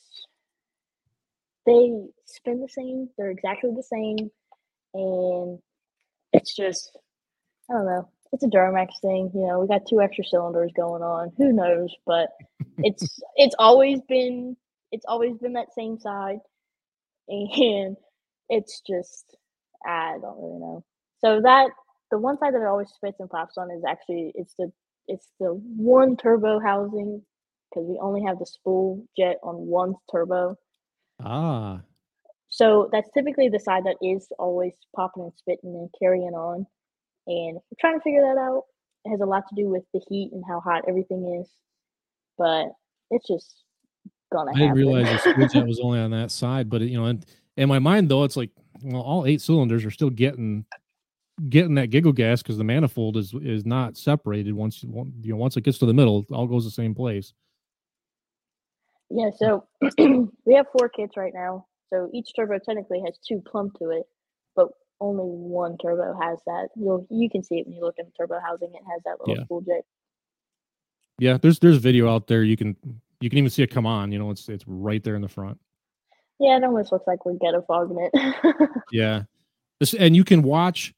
they spin the same. They're exactly the same, and it's just I don't know. It's a Duramax thing, you know. We got two extra cylinders going on. Who knows? But *laughs* it's it's always been it's always been that same side, and it's just I don't really know. So that the one side that it always spits and pops on is actually it's the it's the one turbo housing because we only have the spool jet on one turbo. Ah, So that's typically the side that is always popping and spitting and carrying on. And we're trying to figure that out. It has a lot to do with the heat and how hot everything is. But it's just gonna I didn't happen. realize the jet *laughs* was only on that side, but it, you know, in, in my mind though, it's like well, all eight cylinders are still getting getting that giggle gas because the manifold is is not separated once you want- you know once it gets to the middle, it all goes the same place. Yeah, so *clears throat* we have four kits right now. So each turbo technically has two plumb to it, but only one turbo has that. You'll you can see it when you look in the turbo housing. It has that little Yeah. spool jet. Yeah, there's there's video out there you can you can even see it come on. You know, it's it's right there in the front. Yeah, it almost looks like we're ghetto fogging it. *laughs* Yeah, this and you can watch.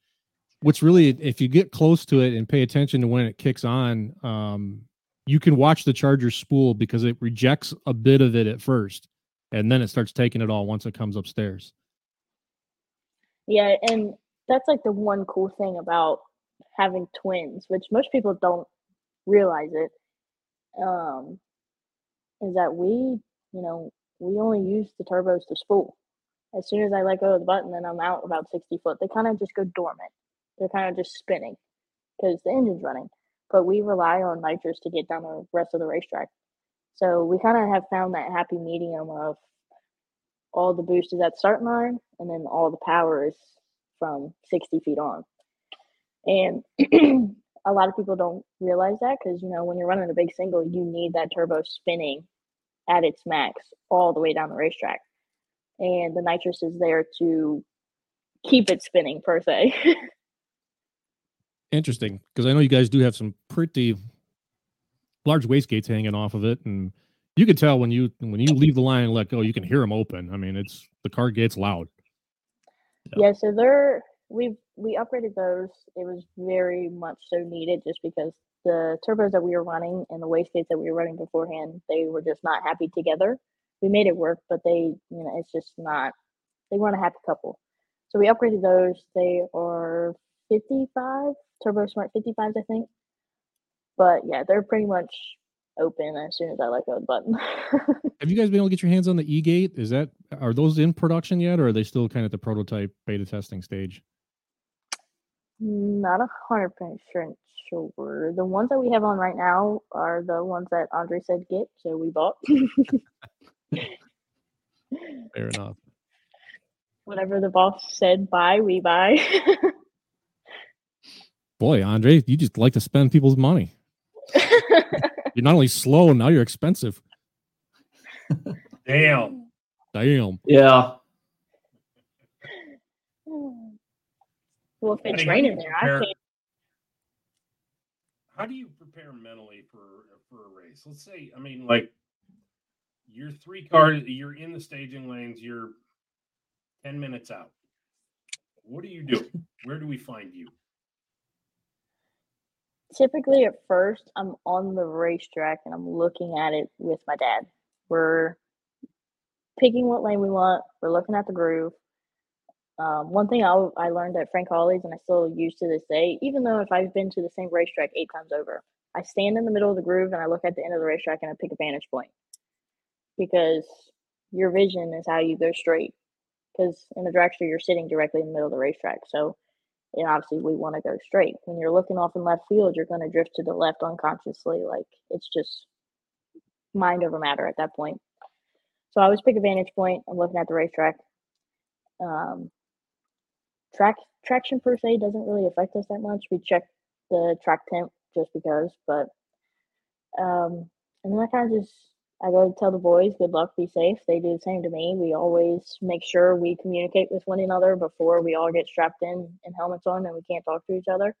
What's really if you get close to it and pay attention to when it kicks on, um, you can watch the charger spool because it rejects a bit of it at first, and then it starts taking it all once it comes upstairs. yeah, and that's like the one cool thing about having twins, which most people don't realize it. Um, is that we, you know, we only use the turbos to spool. As soon as I let go of the button, then I'm out about 60 foot. They kind of just go dormant. They're kind of just spinning because the engine's running. But we rely on nitrous to get down the rest of the racetrack. So we kind of have found that happy medium of all the boost is at start line, and then all the power is from 60 feet on. And *clears throat* a lot of people don't realize that because, you know, when you're running a big single, you need that turbo spinning at its max all the way down the racetrack. And the nitrous is there to keep it spinning, per se. *laughs* Interesting, because I know you guys do have some pretty large wastegates hanging off of it, and you can tell when you when you leave the line and let go, you can hear them open. I mean, it's the car gate's loud. Yeah, so they're we we upgraded those. It was very much so needed just because the turbos that we were running and the wastegates that we were running beforehand, they were just not happy together. We made it work, but they, you know, it's just not. They weren't a happy couple. So we upgraded those. They are 55 Turbosmart 55s, I think. But yeah, they're pretty much open as soon as I let go of the button. *laughs* Have you guys been able to get your hands on the E gate? Is that are those in production yet, or are they still kind of at the prototype beta testing stage? Not a hundred percent sure. The ones that we have on right now are the ones that Andre said get, so we bought. *laughs* Fair enough. Whatever the boss said buy, we buy. *laughs* Boy, Andre, you just like to spend people's money. *laughs* you're not only slow, now you're expensive. Damn. Damn. Yeah. well, if it's Honey, how do raining there, I prepare- can't. How do you prepare mentally for for a race? Let's say, I mean, like you're three cars, you're in the staging lanes, you're ten minutes out. What do you do? Where do we find you? Typically, at first, I'm on the racetrack and I'm looking at it with my dad. We're picking what lane we want. We're looking at the groove. Um, one thing I, I learned at Frank Hawley's and I still use to this day, even though if I've been to the same racetrack eight times over, I stand in the middle of the groove and I look at the end of the racetrack and I pick a vantage point because your vision is how you go straight. Because in the dragster, you're sitting directly in the middle of the racetrack. So, and obviously, we want to go straight. When you're looking off in left field, you're going to drift to the left unconsciously. Like it's just mind over matter at that point. So I always pick a vantage point. I'm looking at the racetrack. Um, track traction per se doesn't really affect us that much. We check the track temp just because, but um, and then I kind of just I go tell the boys, good luck, be safe. They do the same to me. We always make sure we communicate with one another before we all get strapped in and helmets on and we can't talk to each other.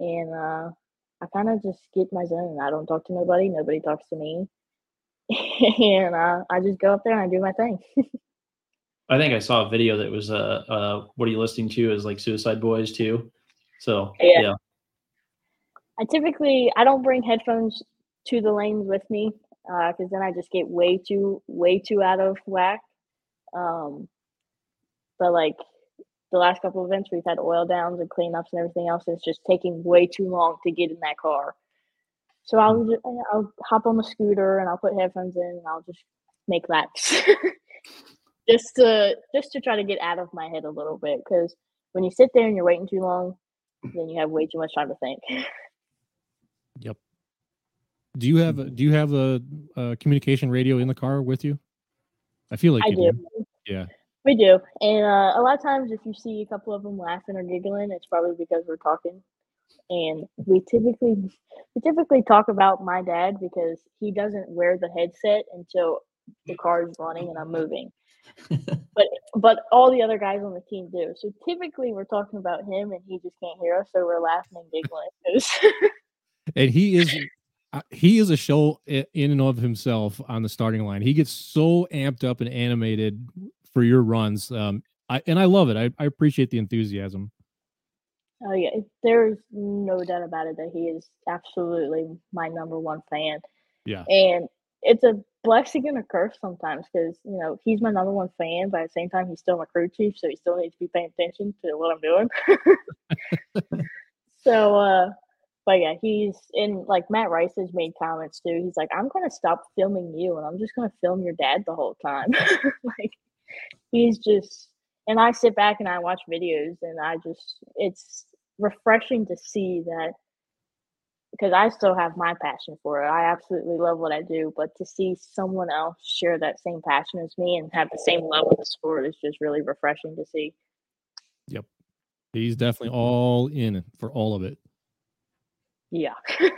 And uh, I kind of just get my zone. I don't talk to nobody. Nobody talks to me. *laughs* and uh, I just go up there and I do my thing. *laughs* I think I saw a video that was uh uh what are you listening to is like Suicide Boys too. So Yeah. yeah. I typically I don't bring headphones to the lanes with me because then I just get way too way too out of whack. Um, but like the last couple of events, we've had oil downs and cleanups and everything else. It's just taking way too long to get in that car. So I'll ju- I'll hop on the scooter and I'll put headphones in and I'll just make laps, *laughs* just to just to try to get out of my head a little bit. Because when you sit there and you're waiting too long, then you have way too much time to think. *laughs* Yep. Do you have a, do you have a, a communication radio in the car with you? I feel like I you do. Yeah. We do, and uh, a lot of times, if you see a couple of them laughing or giggling, it's probably because we're talking. And we typically, we typically talk about my dad because he doesn't wear the headset until the car is running and I'm moving. *laughs* but but all the other guys on the team do. So typically, we're talking about him, and he just can't hear us, so we're laughing and giggling. *laughs* and he is he is a show in and of himself on the starting line. He gets so amped up and animated for your runs. Um, I, and I love it. I, I appreciate the enthusiasm. Oh yeah, there's no doubt about it that he is absolutely my number one fan. Yeah. And it's a blessing and a curse sometimes because you know he's my number one fan, but at the same time he's still my crew chief, so he still needs to be paying attention to what I'm doing. *laughs* so, uh, but yeah, he's in like Matt Rice has made comments too. He's like, I'm gonna stop filming you and I'm just gonna film your dad the whole time. *laughs* like he's just and I sit back and I watch videos and I just it's refreshing to see that because I still have my passion for it. I absolutely love what I do, but to see someone else share that same passion as me and have the same love of the sport is just really refreshing to see. Yep. He's definitely all in for all of it. Yeah. *laughs*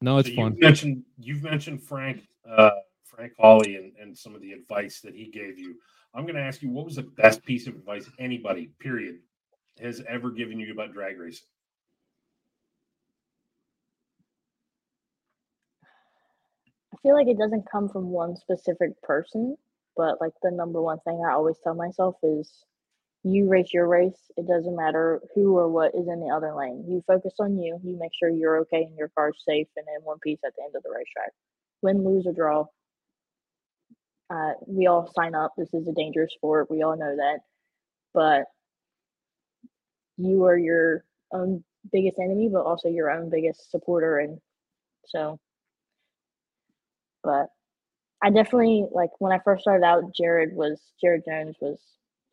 No, it's So fun. You've mentioned you've mentioned Frank uh, Frank Hawley and, and some of the advice that he gave you. I'm going to ask you what was the best piece of advice anybody, period, has ever given you about drag racing? I feel like it doesn't come from one specific person, but like the number one thing I always tell myself is you race your race. It doesn't matter who or what is in the other lane. You focus on you. You make sure you're okay and your car's safe and in one piece at the end of the racetrack. Win, lose, or draw. Uh, we all sign up. This is a dangerous sport. We all know that. But you are your own biggest enemy, but also your own biggest supporter. And so but I definitely like when I first started out. Jared was Jared Jones was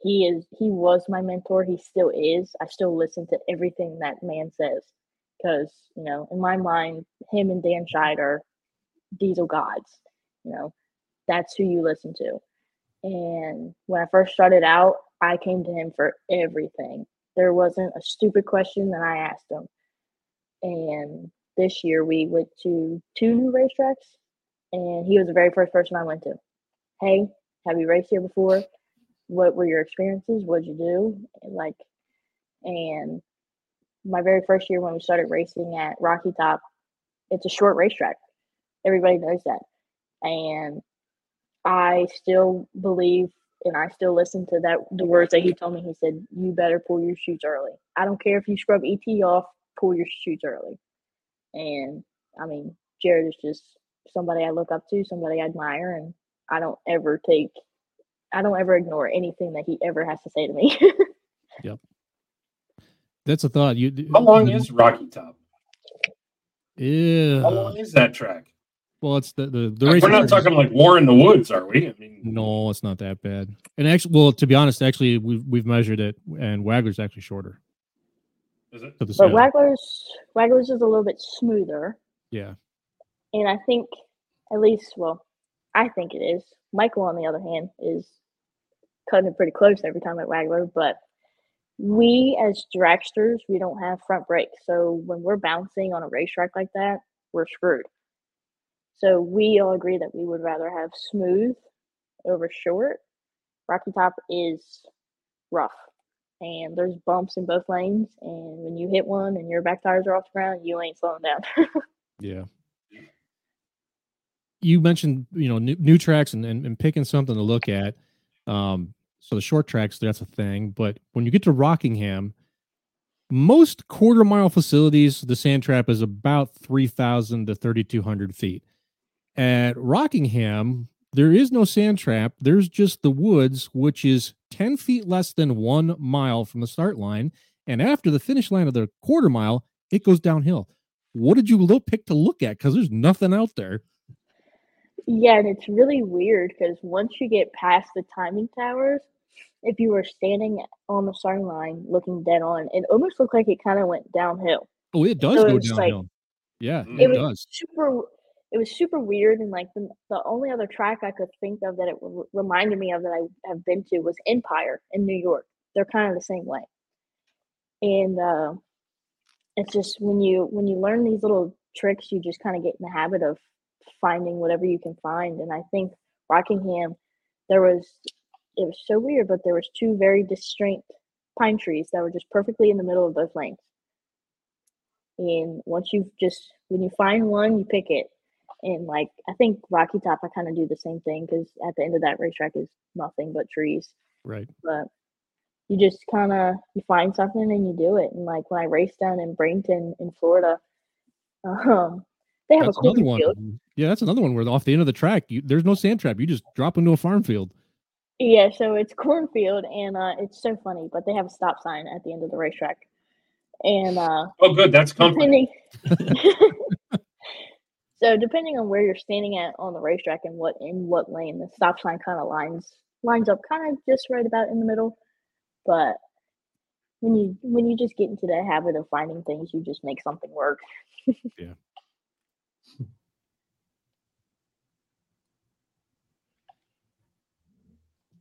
he is he was my mentor. He still is. I still listen to everything that man says because you know in my mind, him and Dan Scheid are diesel gods. You know that's who you listen to. And when I first started out, I came to him for everything. There wasn't a stupid question that I asked him. And this year we went to two new racetracks and he was the very first person I went to. Hey, have you raced here before? What were your experiences? What'd you do? Like, and my very first year when we started racing at Rocky Top, it's a short racetrack. Everybody knows that, and I still believe and I still listen to that the words that he told me. He said, "You better pull your chutes early. I don't care if you scrub ET off. Pull your chutes early." And I mean, Jared is just somebody I look up to, somebody I admire, and I don't ever take, I don't ever ignore anything that he ever has to say to me. *laughs* Yep. That's a thought. You How long is Rocky Top? Yeah. How long is that track? Well, it's the the the We're not talking like War in the Woods, are we? I mean, No, it's not that bad. And actually, well, to be honest, actually, we've we've measured it, and Wagler's actually shorter. is it? To but side. Wagler's Wagler's is a little bit smoother, yeah, and I think at least, well, I think it is. Michael, on the other hand, is cutting it pretty close every time at Wagler. But we as dragsters, we don't have front brakes. So when we're bouncing on a racetrack like that, we're screwed. So we all agree that we would rather have smooth over short. Rocky Top is rough and there's bumps in both lanes. And when you hit one and your back tires are off the ground, you ain't slowing down. *laughs* yeah. You mentioned, you know, new, new tracks and, and, and picking something to look at. Um, so the short tracks, that's a thing. But when you get to Rockingham, most quarter mile facilities, the sand trap is about 3,000 to 3,200 feet. At Rockingham, there is no sand trap. There's just the woods, which is 10 feet less than one mile from the start line. And after the finish line of the quarter mile, it goes downhill. What did you pick to look at? Because there's nothing out there. Yeah, and it's really weird because once you get past the timing towers, if you were standing on the starting line looking dead on, it almost looked like it kind of went downhill. Oh, it does So go it's downhill. like- yeah, it it, was does. super it was super weird and like the, the only other track i could think of that it re- reminded me of that i have been to was empire in new york they're kind of the same way and uh, it's just when you when you learn these little tricks you just kind of get in the habit of finding whatever you can find and i think rockingham there was it was so weird but there was two very distinct pine trees that were just perfectly in the middle of both lanes. And once you just when you find one you pick it. And like i think rocky top i kind of do the same thing because at the end of that racetrack is nothing but trees. Right. but you just kind of you find something and you do it. And like when i raced down in bradenton in florida *laughs* um they have That's a another one. Yeah, that's another one where off the end of the track, you, there's no sand trap. You just drop into a farm field. yeah so it's cornfield and uh it's so funny but they have a stop sign at the end of the racetrack and uh Oh, good. That's comforting. depending *laughs* *laughs* so depending on where you're standing at on the racetrack and what in what lane the stop sign kind of lines lines up kind of just right about in the middle but when you when you just get into the habit of finding things you just make something work *laughs* Yeah.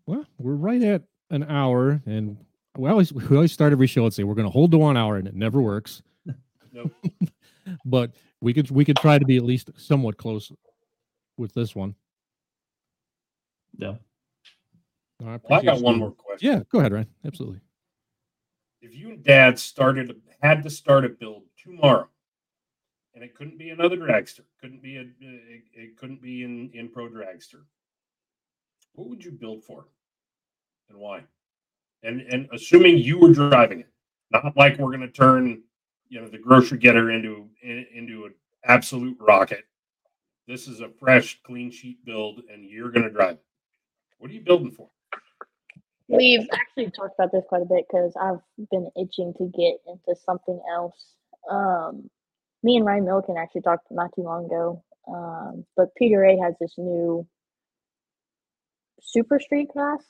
Well, we're right at an hour, and we always we always start every show and say we're going to hold to one hour, and it never works. *laughs* Nope. *laughs* but we could we could try to be at least somewhat close with this one. Yeah. No, I, I got you- one more question. Yeah, go ahead, Ryan. Absolutely. If you and Dad started had to start a build tomorrow, and it couldn't be another dragster, couldn't be a it, it couldn't be in in pro dragster. What would you build for, and why? And and assuming you were driving it, not like we're going to turn you know the grocery getter into in, into an absolute rocket. This is a fresh, clean sheet build, and you're going to drive it. What are you building for? We've actually talked about this quite a bit because I've been itching to get into something else. Um, me and Ryan Milliken actually talked not too long ago. Um, but Peter A has this new Super Street class.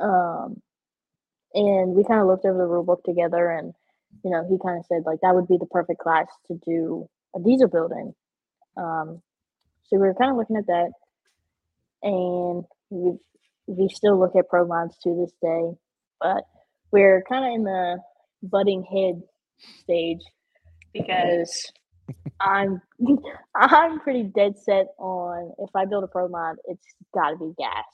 Um, and we kind of looked over the rule book together, and you know, he kind of said like that would be the perfect class to do a diesel building. Um, so we were kind of looking at that, and we've we still look at pro mods to this day, but we're kind of in the butting head stage because *laughs* I'm *laughs* I'm pretty dead set on if I build a pro mod, it's got to be gas.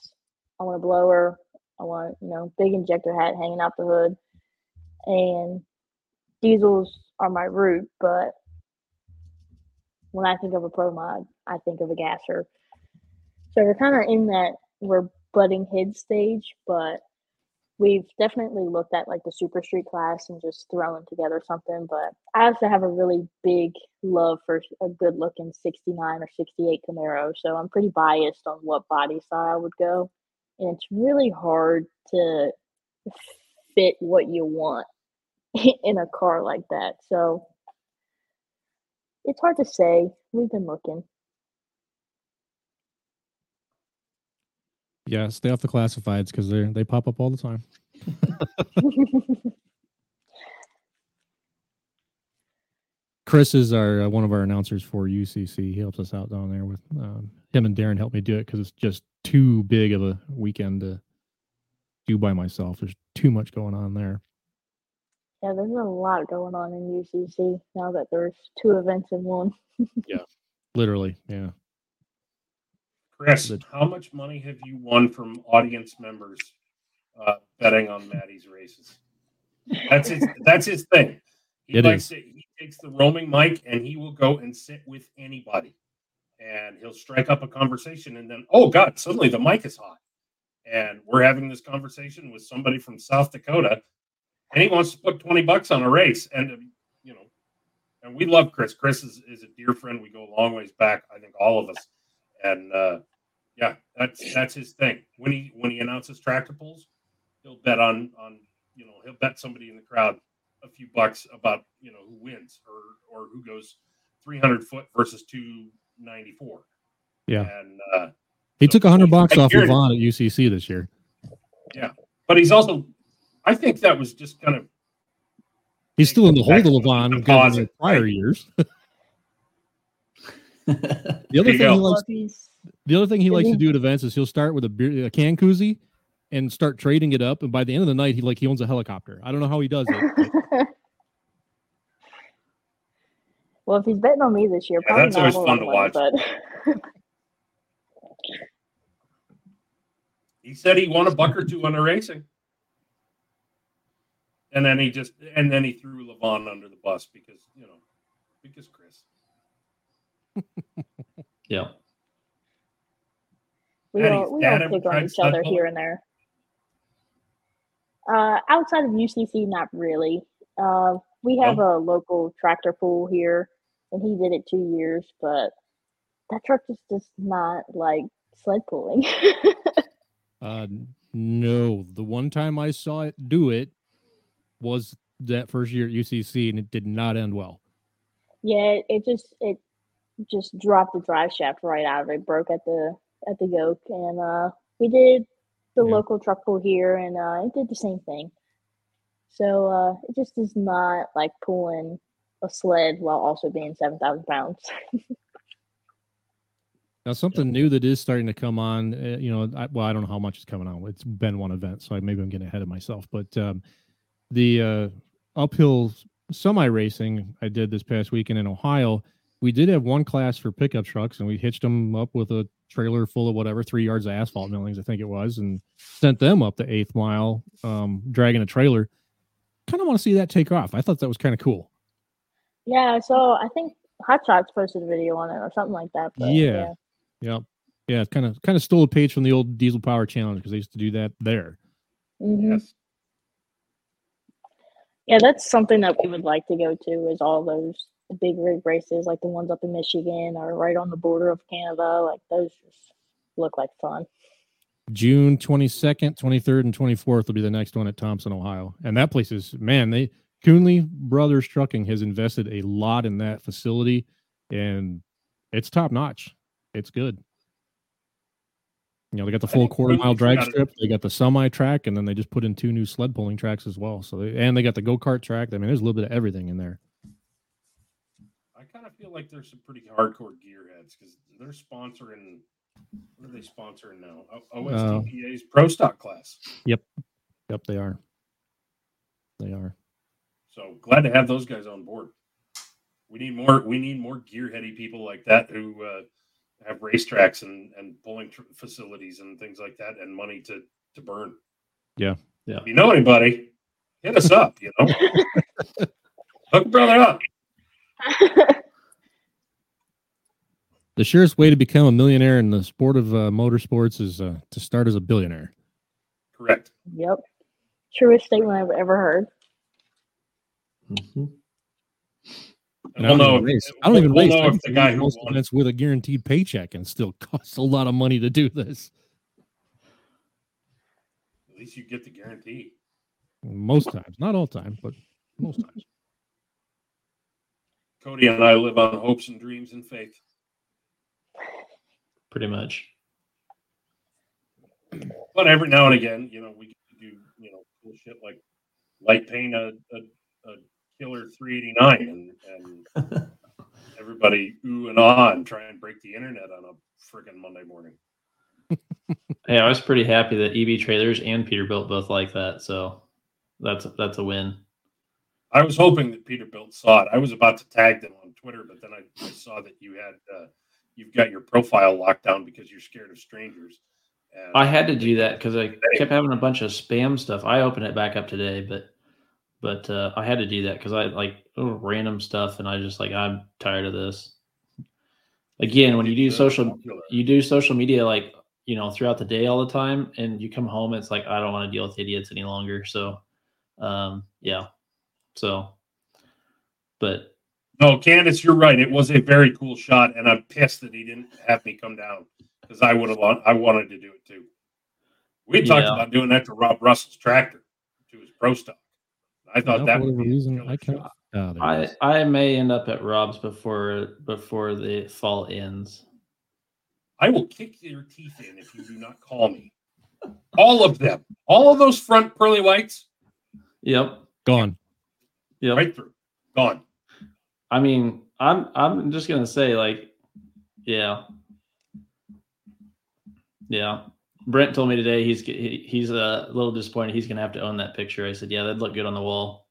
I want a blower. I want you know big injector hat hanging out the hood, and diesels are my route. But when I think of a pro mod, I think of a gasser. So we're kind of in that we're butting head stage, but we've definitely looked at like the super street class and just throwing together something. But I also have a really big love for a good looking 69 or 68 Camaro. So I'm pretty biased on what body style would go. And it's really hard to fit what you want *laughs* in a car like that. So it's hard to say. We've been looking. Yeah, stay off the classifieds because they they pop up all the time. *laughs* Chris is our uh, one of our announcers for UCC. He helps us out down there with um, him and Darren help me do it because it's just too big of a weekend to do by myself. There's too much going on there. Yeah, there's a lot going on in UCC now that there's two events in one. *laughs* Yeah, literally. Yeah. Chris, how much money have you won from audience members uh, betting on Mattie's races? That's his. that's his thing. He It likes is. it. He takes the roaming mic and he will go and sit with anybody, and he'll strike up a conversation, and then oh god, suddenly the mic is hot, and we're having this conversation with somebody from South Dakota, and he wants to put twenty bucks on a race, and uh, you know, and we love Chris. Chris is, is a dear friend. We go a long ways back. I think all of us, and uh, yeah, that's that's his thing. When he when he announces tractor pulls, he'll bet on on you know he'll bet somebody in the crowd a few bucks about you know who wins or or who goes 300 foot versus 294 Yeah. and uh He took a hundred bucks off guarantee- Yvonne at UCC this year. yeah but he's also i think that was just kind of He's still in the back hold of to the Levon because of the prior right? years. *laughs* the other thing go. he likes the other thing he likes to do at events is he'll start with a beer, a can koozie and start trading it up. And by the end of the night, he like he owns a helicopter. I don't know how he does it. *laughs* but well, if he's betting on me this year, Yeah, probably that's not always fun to money, watch. But he said he won a buck or two on the racing and then he just and then he threw levon under the bus because you know because chris *laughs* Yeah. we Mattie, all has we Dad all pick on each other sled here and there. Uh, outside of UCC, not really. Uh, we have a local tractor pool here, and he did it two years, but that truck is just not like sled pulling. *laughs* uh, no, the one time I saw it do it was that first year at UCC, and it did not end well. yeah, it, it just it just dropped the drive shaft right out of it, broke at the at the yoke, and uh, we did the Yeah. local truck pull here, and uh, it did the same thing. So uh, it just is not like pulling a sled while also being seven thousand pounds. *laughs* Now, something new that is starting to come on, uh, you know, I, well, I don't know how much is coming on. It's been one event, so I, maybe I'm getting ahead of myself. But um, the uh, uphill semi racing I did this past weekend in Ohio, we did have one class for pickup trucks, and we hitched them up with a trailer full of whatever three yards of asphalt millings, I think it was, and sent them up the eighth mile, um, dragging a trailer. Kind of want to see that take off. I thought that was kind of cool. Yeah, so I think Hot Shots posted a video on it or something like that. But Yeah. Yep. Yeah, it kind of kind of stole a page from the old Diesel Power Challenge because they used to do that there. hmm yes Yeah, that's something that we would like to go to is all those big rig races, like the ones up in Michigan or right on the border of Canada. Like those just look like fun. June 22nd, 23rd, and 24th will be the next one at Thompson, Ohio. And that place is, man, they, Coonley Brothers Trucking has invested a lot in that facility and it's top notch. It's good. You know, they got the full quarter mile drag strip, they got the semi track, and then they just put in two new sled pulling tracks as well. So, they, and they got the go kart track. I mean, there's a little bit of everything in there. i kind of feel like there's some pretty hardcore gearheads because they're sponsoring what are they sponsoring now O- uh, OSTPA's pro stock class Yep, Yep, they are. They are. So glad to have those guys on board. We need more. We need more gearheady people like that who uh, have racetracks and and pulling tr- facilities and things like that, and money to to burn. Yeah. Yeah. If you know anybody, hit us up. You know, *laughs* hook brother up. The surest way to become a millionaire in the sport of uh, motorsports is uh, to start as a billionaire. Correct. Yep. Truest statement I've ever heard. Mhm. And I We'll don't know even if- I don't even we'll race. know I if the guy do who most won- events with a guaranteed paycheck and still *laughs* costs a lot of money to do this. At least you get the guarantee. Most times, not all times, but most times. Cody and I live on hopes and dreams and faith. Pretty much. But every now and again, you know, we get to do you know cool shit like light paint a, a, a killer 389 and, and *laughs* everybody ooh and ah and try and break the internet on a freaking Monday morning. *laughs* Hey, I was pretty happy that EB Trailers and Peterbilt both like that. So that's that's a win. I was hoping that Peterbilt saw it. I was about to tag them on Twitter, but then I, I saw that you had uh, you've got your profile locked down because you're scared of strangers. And I had to do that because I kept having a bunch of spam stuff. I opened it back up today, but but uh, I had to do that because I like random stuff, and I just like I'm tired of this. Again, when you do social, you do social media like you know throughout the day all the time, and you come home, it's like I don't want to deal with idiots any longer. So, um, yeah, so, but No, Candace, you're right. It was a very cool shot, and I'm pissed that he didn't have me come down because I would have. I wanted to do it too. We talked Yeah. about doing that to Rob Russell's tractor, to his pro stock. I thought Now, that for would be a reason, I can't. Oh, I. I may end up at Rob's before before the fall ends. I will kick your teeth in if you do not call me. All of them, all of those front pearly whites, Yep, Gone. yep. right through, gone. I mean, I'm I'm just gonna say like, yeah, yeah. Brent told me today he's he, he's a little disappointed. He's gonna have to own that picture. I said, yeah, that'd look good on the wall.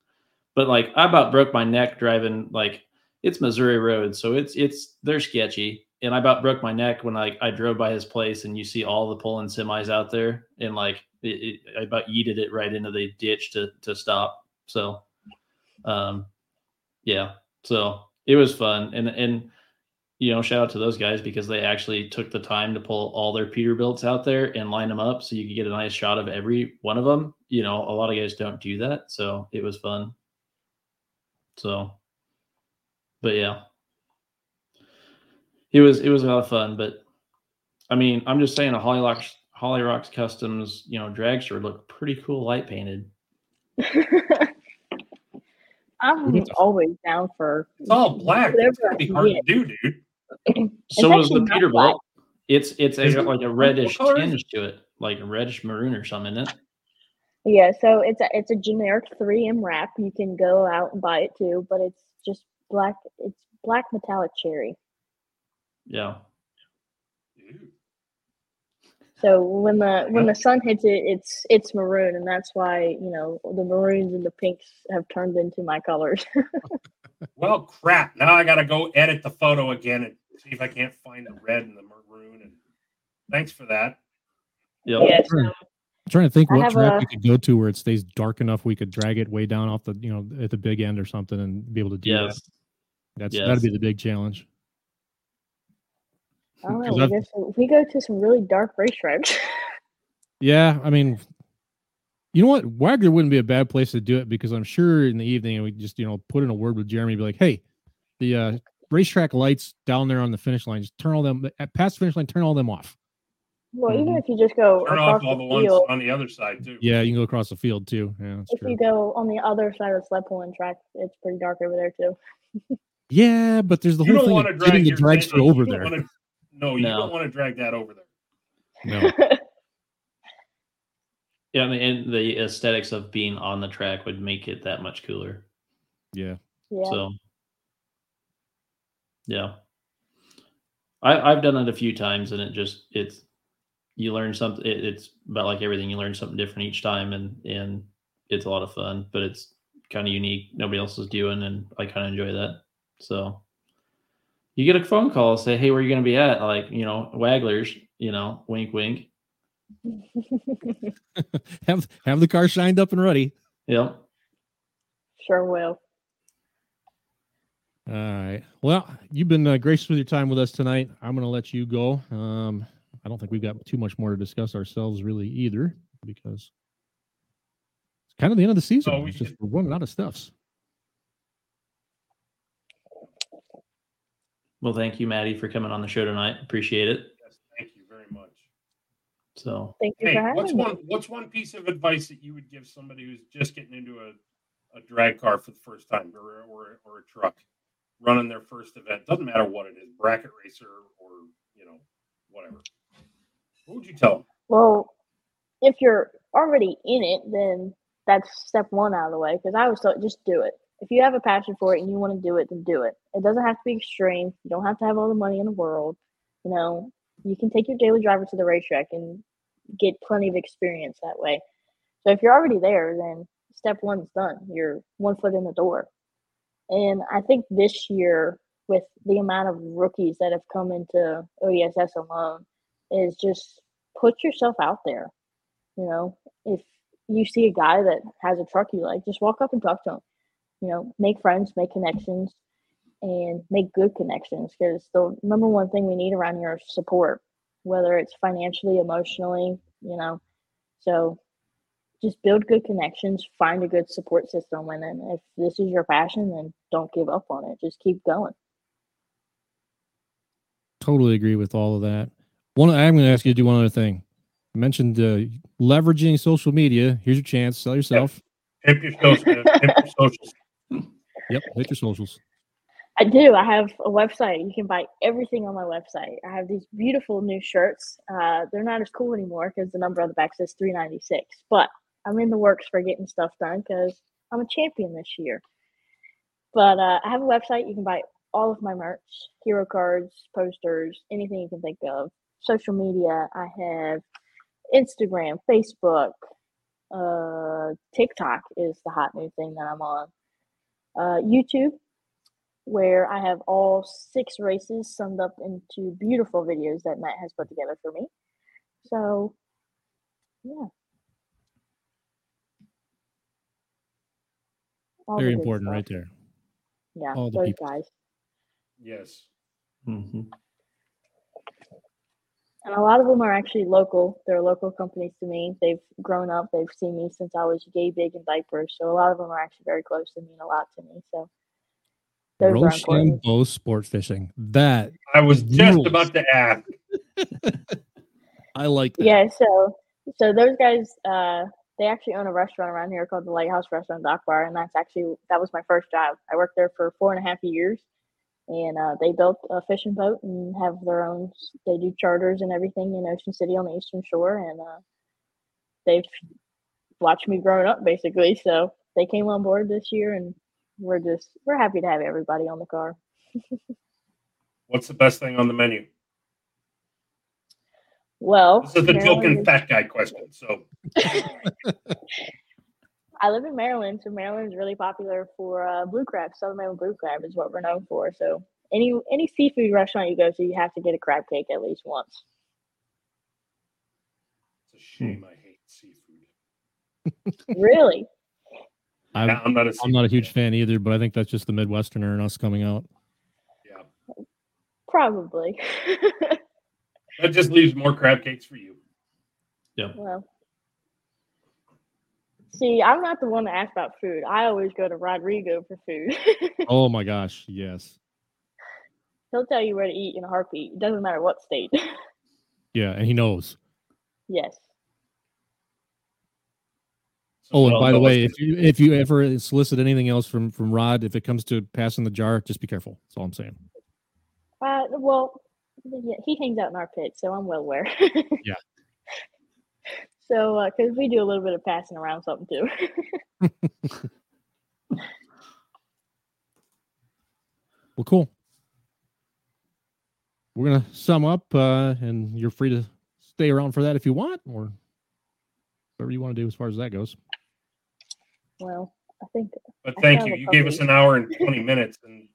But like, I about broke my neck driving like it's Missouri road, so it's it's they're sketchy. And I about broke my neck when like I drove by his place and you see all the pulling semis out there, and like it, it, I about yeeted it right into the ditch to to stop. So, um, yeah, so it was fun, and and you know, shout out to those guys because they actually took the time to pull all their Peterbilts out there and line them up so you could get a nice shot of every one of them. You know, a lot of guys don't do that, so it was fun. So, but yeah, it was it was a lot of fun. But I mean, I'm just saying, a Holly Rocks Holly Rocks Customs, you know, dragster would look pretty cool light painted. *laughs* I'm We always down for It's all black. It's gonna be hard get. to do, dude. So It's the actually not black. Peterbilt. It's it's a, it? like a reddish what tinge to it, like a reddish maroon or something, isn't it? Yeah, so it's a it's a generic 3M wrap. You can go out and buy it too, but it's just black. It's black metallic cherry. Yeah. Dude. So when the when the sun hits it, it's it's maroon, and that's why you know the maroons and the pinks have turned into my colors. *laughs* Well, crap. Now I got to go edit the photo again and see if I can't find the red and the maroon. And thanks for that. Yep. yeah, so I'm trying to think I what have track a- we could go to where it stays dark enough we could drag it way down off the you know at the big end or something and be able to do Yes. that. That's Yes. that'd be the big challenge. I don't know. 'Cause We I've- go, to, we go to some really dark racetracks. *laughs* Yeah, I mean, you know what? Wagler wouldn't be a bad place to do it because I'm sure in the evening we just you know put in a word with Jeremy, be like, hey, the uh, racetrack lights down there on the finish line, just turn all them at past finish line, turn all them off. well, even Mhm. if you just go Turn across off all the the ones field, on the other side, too. Yeah, you can go across the field too. Yeah, if true. you go on the other side of the sled pulling track, it's pretty dark over there too. *laughs* Yeah, but there's the You whole don't thing of getting the dragster over there. Wanna- no, you No. don't want to drag that over there. No. *laughs* Yeah, I mean, and the aesthetics of being on the track would make it that much cooler. Yeah. Yeah. So, yeah, I, I've done it a few times, and it just it's you learn something. It, it's about like everything; you learn something different each time, and and it's a lot of fun. But it's kind of unique. Nobody else is doing, and I kind of enjoy that. So, you get a phone call, say, "Hey, where are you going to be at?" Like you know, Waglers. You know, wink, wink. *laughs* have have the car shined up and ready. Yep. sure will. All right. Well, you've been uh, gracious with your time with us tonight. I'm going to let you go. Um, I don't think we've got too much more to discuss ourselves really either because it's kind of the end of the season. No, we It's just should- we're running out of stuffs. Well, thank you, Mattie, for coming on the show tonight. Appreciate it. Yes, thank you very much. So, Thank you Hey, for having what's me. one what's one piece of advice that you would give somebody who's just getting into a, a drag car for the first time or, or or a truck running their first event? Doesn't matter what it is, bracket racer or you know whatever. What would you tell them? Well, if you're already in it, then that's step one out of the way. Because I was thought just do it. If you have a passion for it and you want to do it, then do it. It doesn't have to be extreme. You don't have to have all the money in the world. You know, you can take your daily driver to the racetrack and get plenty of experience that way. So if you're already there, then step one's done. You're one foot in the door. And I think this year, with the amount of rookies that have come into ODSS alone, is just put yourself out there. You know, if you see a guy that has a truck you like, just walk up and talk to him. You know, make friends, make connections, and make good connections because the number one thing we need around here is support, whether it's financially, emotionally, you know. So just build good connections, find a good support system, and then if this is your passion, then don't give up on it. Just keep going. Totally agree with all of that. One, I'm going to ask you to do one other thing. You mentioned uh, leveraging social media. Here's your chance. Sell yourself. Hit your socials. hit your socials. Yep. Hit your socials. I do. I have a website. You can buy everything on my website. I have these beautiful new shirts. Uh, they're not as cool anymore because the number on the back says 396. But I'm in the works for getting stuff done because I'm a champion this year. But uh, I have a website. You can buy all of my merch, hero cards, posters, anything you can think of. Social media. I have Instagram, Facebook, uh, TikTok is the hot new thing that I'm on. Uh, YouTube, where I have all six races summed up into beautiful videos that Matt has put together for me. So, yeah. All Very important stuff. right there. Yeah, all the those people. guys. Yes. Mm-hmm. And a lot of them are actually local. They're local companies to me. They've grown up. They've seen me since I was gay, big, and diapers. So a lot of them are actually very close and mean a lot to me. So those are important. Rochambeau Sport Fishing. That I was just rules. about to ask. *laughs* I like that. Yeah, so so those guys, uh, they actually own a restaurant around here called the Lighthouse Restaurant Dock Bar, and that's actually that was my first job. I worked there for four and a half years, and uh, they built a fishing boat and have their own. They do charters and everything in Ocean City on the Eastern Shore, and uh, they've watched me growing up basically. So they came on board this year, and we're just we're happy to have everybody on the car. *laughs* What's the best thing on the menu? Well, This is the token fat guy question. So *laughs* I live in Maryland, so Maryland's really popular for uh, blue crab. Southern Maryland blue crab is what we're known for. So any any seafood restaurant you go to, you have to get a crab cake at least once. it's a shame I hate seafood. *laughs* Really? I'm, Yeah, I'm not a I'm not a huge fan either, but I think that's just the Midwesterner and us coming out. Yeah. Probably. *laughs* That just leaves more crab cakes for you. Yeah. well, see, I'm not the one to ask about food. I always go to Rodrigo for food. *laughs* Oh my gosh, yes. He'll tell you where to eat in a heartbeat. It doesn't matter what state. *laughs* Yeah, and he knows. yes. Oh, and by the way, if you if you ever solicit anything else from from Rod, if it comes to passing the jar, just be careful. That's all I'm saying. Uh, well, yeah, he hangs out in our pit, so I'm well aware. *laughs* Yeah. So, because we do a little bit of passing around something too. *laughs* Well, cool. We're gonna sum up, uh, and you're free to stay around for that if you want, or whatever you want to do as far as that goes. well, I think. But I thank you. You gave us an hour and 20 *laughs* minutes, and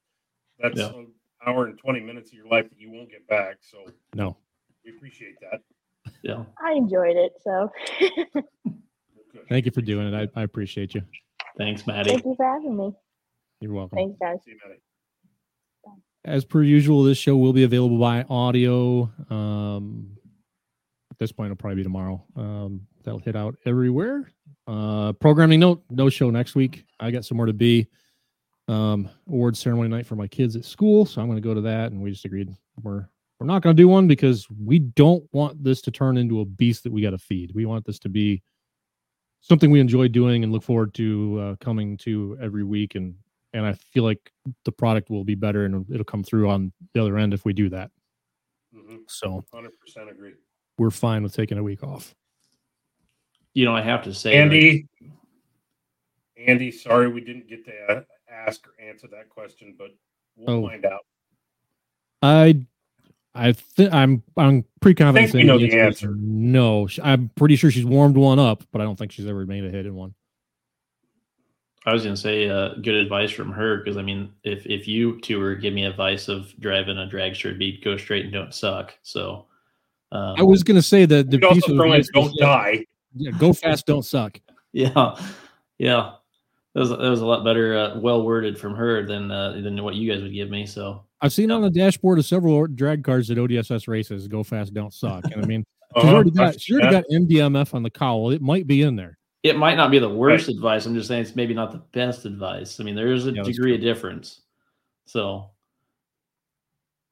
that's Yeah. an hour and 20 minutes of your life that you won't get back. So No, we appreciate that. Yeah. I enjoyed it, so thank you for doing it. I, I appreciate you. Thanks, Mattie. thank you for having me. You're welcome. Thanks, guys. See you, Mattie. As per usual, this show will be available by audio. Um, at this point, it'll probably be tomorrow. Um, that'll hit out everywhere. Uh, programming note: no show next week. I got somewhere to be. Um, award ceremony night for my kids at school, so I'm going to go to that. And we just agreed we're we're not going to do one because we don't want this to turn into a beast that we got to feed. We want this to be something we enjoy doing and look forward to uh, coming to every week and and I feel like the product will be better and it'll come through on the other end if we do that. Mhm. So 100% agree. we're fine with taking a week off. You know, I have to say, like, Andy, Andy, sorry we didn't get to ask or answer that question, but we'll Oh. find out. I I think I'm I'm pretty confident. think we know the is answer. No, I'm pretty sure she's warmed one up, but I don't think she's ever made a hit in one. I was gonna say uh, good advice from her because I mean, if if you two were give me advice of driving a dragster, it'd be go straight and don't suck. So um, I was gonna say that the You'd also piece of in advice don't yeah, die. Yeah, go fast, don't suck. *laughs* yeah, yeah, that was that was a lot better, uh, well worded from her than uh, than what you guys would give me. So I've seen on the dashboard of several drag cars at ODSS races. Go fast, don't suck. And I mean, *laughs* she's Uh-huh. already got she's already Yeah. got MDMF on the cowl. It might be in there. it might not be the worst advice. I'm just saying it's maybe not the best advice. I mean, there is a Yeah, that's degree of difference. So,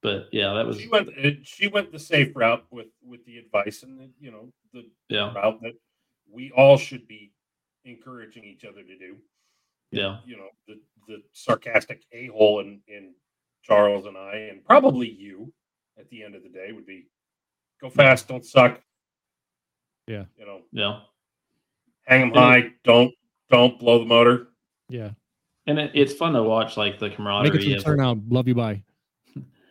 but yeah, that was She went. uh, She went the safe route with with the advice, and the, you know the yeah, route that we all should be encouraging each other to do. yeah, You know the the sarcastic a hole in in Charles and I, and probably you, at the end of the day, would be go fast, don't suck. Yeah. You know, yeah. hang them Yeah. high, don't don't blow the motor. Yeah, And it, it's fun to watch like the make camaraderie. it to the of- turnout. Love you, bye.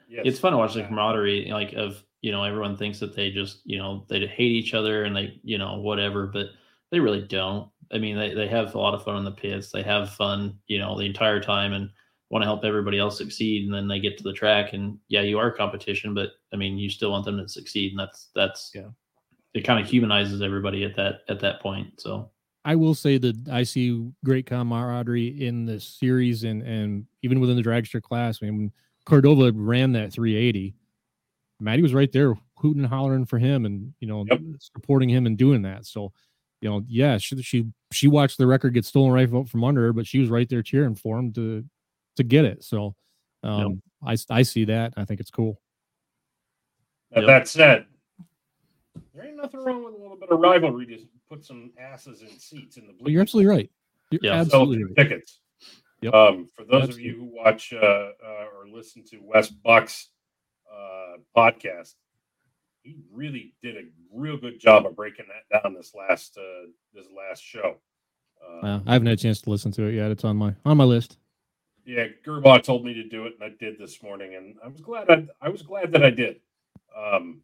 Yes. it's fun to watch the camaraderie like of you know everyone thinks that they just you know they hate each other and they you know whatever but they really don't i mean they, they have a lot of fun in the pits they have fun you know the entire time and want to help everybody else succeed and then they get to the track and yeah you are competition but i mean you still want them to succeed and that's that's Yeah. it kind of humanizes everybody at that at that point so I will say that I see great camaraderie in this series and and even within the dragster class. I mean, when Cordova ran that 380, Mattie was right there hooting and hollering for him and you know Yep. supporting him and doing that. So, you know, yeah, she she she watched the record get stolen right out from under her, but she was right there cheering for him to to get it. So, um, I s- I see that. I think it's cool. Now, Yep. That said, there ain't nothing wrong with a little bit of rivalry to put some asses in seats in the. But you're absolutely right. You're Yeah. absolutely right. tickets. Yep. Um, for those of you who watch uh, uh, or listen to Wes Buck's uh, podcast, he really did a real good job of breaking that down this last uh, this last show. Uh, Uh, I haven't had a chance to listen to it yet. It's on my on my list. Yeah, Gerbaugh told me to do it, and I did this morning, and I was glad. I, I was glad that I did. Um,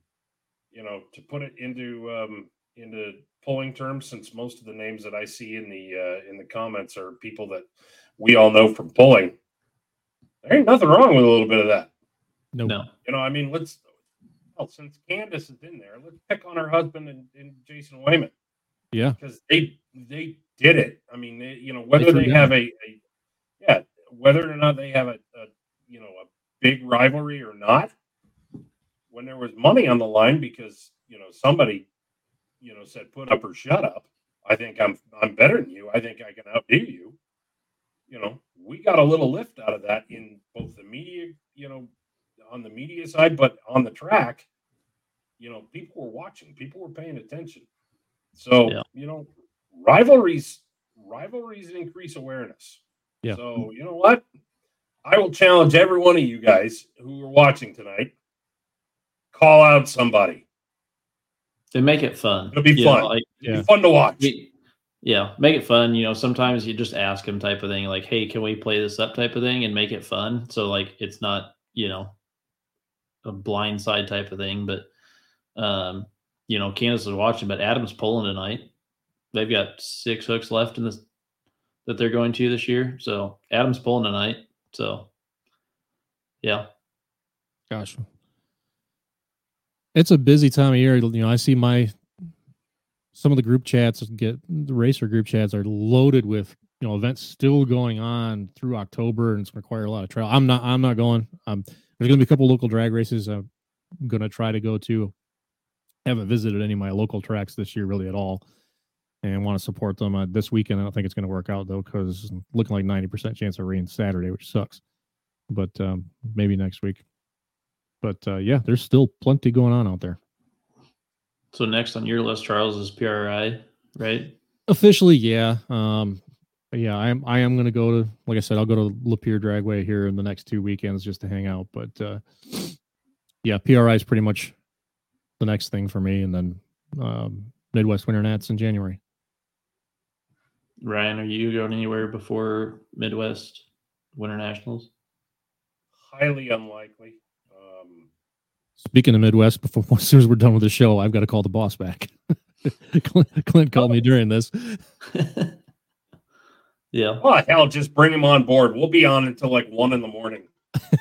you know, to put it into um, into polling terms, since most of the names that I see in the uh, in the comments are people that we all know from polling. There ain't nothing wrong with a little bit of that. No, no You know, I mean, let's. Well, since Candace is in there, let's pick on her husband and, and Jason Wayman yeah, because they they did it. I mean, they, you know, whether threw they have a, a yeah, whether or not they have a, a you know a big rivalry or not, when there was money on the line because you know somebody you know said put up or shut up. I think I'm I'm better than you. I think I can outdo you. You know, we got a little lift out of that in both the media, you know, on the media side, but on the track, you know, people were watching, people were paying attention. So, Yeah. you know, rivalries rivalries increase awareness. Yeah. So, you know what? I will challenge every one of you guys who are watching tonight. Call out somebody. they make it fun It'll be You know, fun. like It'll Yeah. be fun to watch. Y- yeah make it fun you know sometimes you just ask them type of thing like hey can we play this up type of thing and make it fun so like it's not you know a blind side type of thing but um you know Candace is watching but Adam's pulling tonight they've got six hooks left in this that they're going to this year so Adam's pulling tonight so yeah gosh, it's a busy time of year. You know, I see my some of the group chats get the racer group chats are loaded with you know events still going on through October, and it's going to require a lot of travel. I'm not. I'm not going. Um, there's going to be a couple local drag races. I'm going to try to go to. Haven't visited any of my local tracks this year really at all, and want to support them uh, this weekend. I don't think it's going to work out though because looking like 90% chance of rain Saturday, which sucks. But um, maybe next week. But uh, yeah, there's still plenty going on out there. so next on your list Charles is PRI right Officially, yeah. Um, yeah, I am. I am going to go to. Like I said, I'll go to Lapeer Dragway here in the next two weekends just to hang out. But uh, yeah, PRI is pretty much the next thing for me, and then um, Midwest Winter Nats in January. Ryan are you going anywhere before Midwest Winter Nationals Highly unlikely. Um, Speaking of Midwest, before *laughs* as soon as we're done with the show, I've got to call the boss back. *laughs* Clint, Clint called me during this. *laughs* Yeah. Oh hell, just bring him on board. We'll be on until like one in the morning. You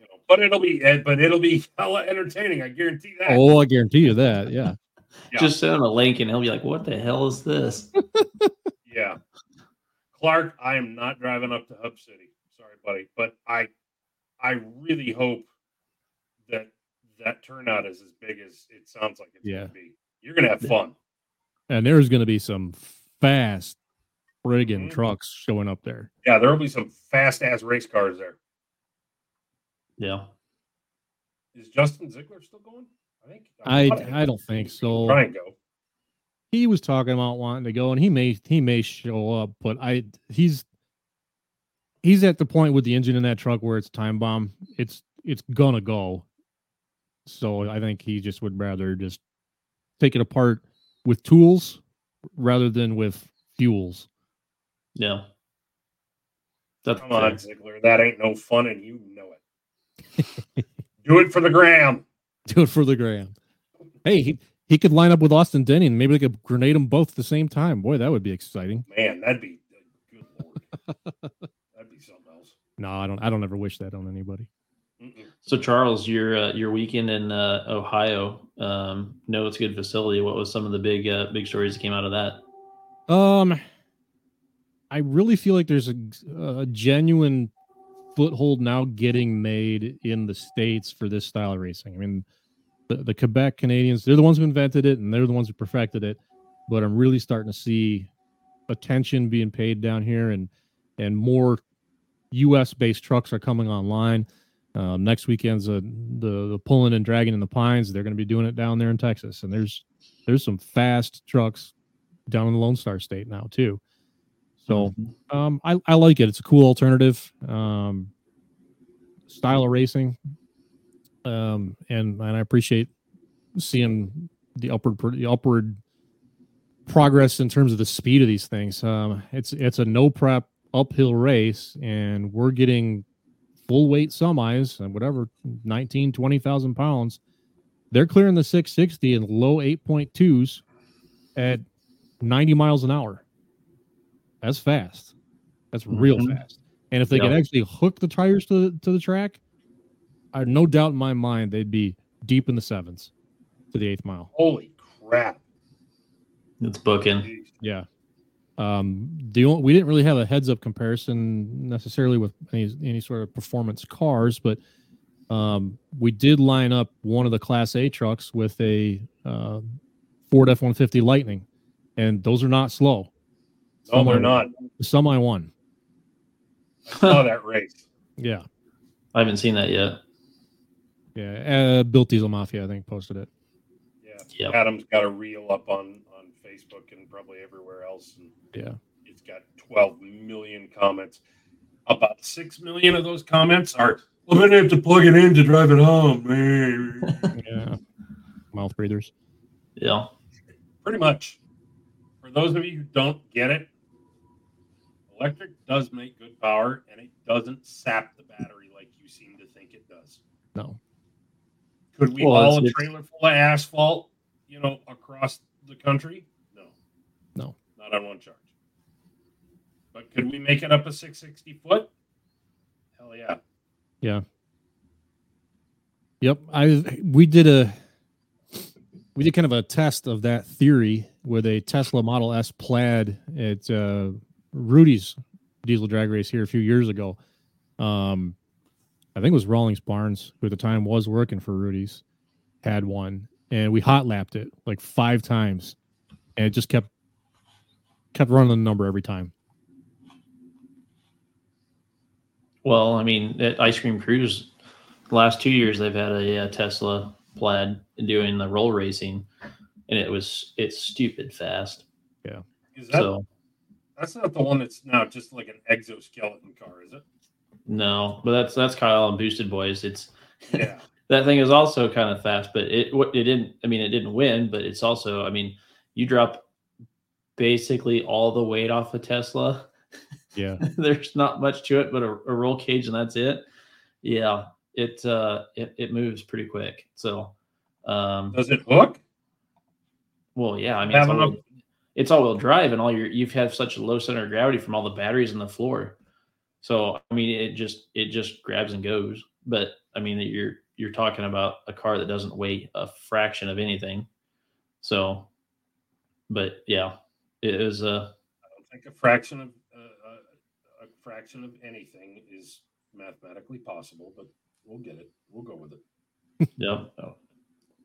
know, but it'll be eh, but it'll be hella entertaining. I guarantee that. Oh, I guarantee you that. Yeah. Yeah. Just send him a link and he'll be like, "What the hell is this?" Yeah. Clark, I am not driving up to Hub City. Sorry, buddy, but I I really hope that that turnout is as big as it sounds like it's Yeah. going to be. You're going to have fun. And there's going to be some fast friggin' Mhm. trucks showing up there. Yeah, there'll be some fast ass race cars there. Yeah. Is Justin Ziegler still going? I think I thought I don't think so. Try and go. He was talking about wanting to go, and he may he may show up, but I he's he's at the point with the engine in that truck where it's time bomb. It's it's gonna go. So I think he just would rather just take it apart with tools rather than with fuels. Yeah. That's Come on, Ziggler. That ain't no fun, and you know it. *laughs* Do it for the gram. Do it for the gram. Hey, he, he could line up with Austin Denny and maybe they could grenade them both at the same time. Boy, that would be exciting. Man, that'd be good lord. *laughs* that'd be something else. No, I don't I don't ever wish that on anybody. Mm-mm. So Charles, your uh, your weekend in uh, Ohio, um, know it's a good facility. What was some of the big uh, big stories that came out of that? Um, I really feel like there's a, a genuine foothold now getting made in the states for this style of racing. I mean, the, the Quebec Canadians, they're the ones who invented it and they're the ones who perfected it. But I'm really starting to see attention being paid down here, and and more U.S. based trucks are coming online. Um, next weekend's uh, the the pulling and dragging in the pines. They're going to be doing it down there in Texas, and there's there's some fast trucks down in the Lone Star State now too. So um, I, I like it. It's a cool alternative um, style of racing, um, and and I appreciate seeing the upward the upward progress in terms of the speed of these things. Um, it's it's a no prep uphill race, and we're getting full weight semis and whatever 19 20,000 pounds. They're clearing the 660 in low 8.2s at 90 miles an hour. That's fast. That's real Mhm. fast. And if they could Yeah. actually hook the tires to to the track, I no doubt in my mind they'd be deep in the sevens to the eighth mile. Holy crap. It's booking. Yeah. Um, the only, we didn't really have a heads up comparison necessarily with any any sort of performance cars, but um, we did line up one of the Class A trucks with a uh, Ford F one fifty Lightning, and those are not slow. No, they're not. The semi one. I saw that race. Yeah, I haven't seen that yet. Yeah. Uh, Built Diesel Mafia, I think, posted it. Yeah. Yep. Adam's got a reel up on on Facebook and probably everywhere else, and Yeah. it's got 12 million comments. About six million of those comments are. I'm gonna have to plug it in to drive it home, man. *laughs* Yeah. Mouth breathers. Yeah. Pretty much. For those of you who don't get it, electric does make good power, and it doesn't sap the battery like you seem to think it does. No. Could we Well, haul a trailer full of asphalt, you know, across the country? No. No. Not on one charge. But could we make it up a 660 foot? Hell yeah. Yeah. Yep. I we did a we did kind of a test of that theory with a Tesla Model S plaid at uh, Rudy's diesel drag race here a few years ago. Um, I think it was Rawlings Barnes, who at the time was working for Rudy's, had one, and we hot lapped it like five times, and it just kept kept running the number every time. Well, I mean, at Ice Cream Cruise, the last two years they've had a, uh Tesla plaid doing the roll racing, and it was it's stupid fast. Yeah. Is that So that's not the one that's now just like an exoskeleton car, is it? No, but that's that's Kyle and Boosted Boiz. It's Yeah. *laughs* that thing is also kind of fast, but it it didn't. I mean, it didn't win, but it's also. I mean, you drop basically all the weight off a Tesla. Yeah. *laughs* There's not much to it, but a, a roll cage, and that's it. Yeah, it uh it, it moves pretty quick. So um Does it hook? well yeah, I mean it's all, wheel, it's all wheel drive and all your you've had such a low center of gravity from all the batteries in the floor. So I mean it just it just grabs and goes. But I mean you're you're talking about a car that doesn't weigh a fraction of anything. So but yeah, it is uh I don't think a fraction of uh, uh, a fraction of anything is mathematically possible, but we'll get it. We'll go with it. *laughs* yeah.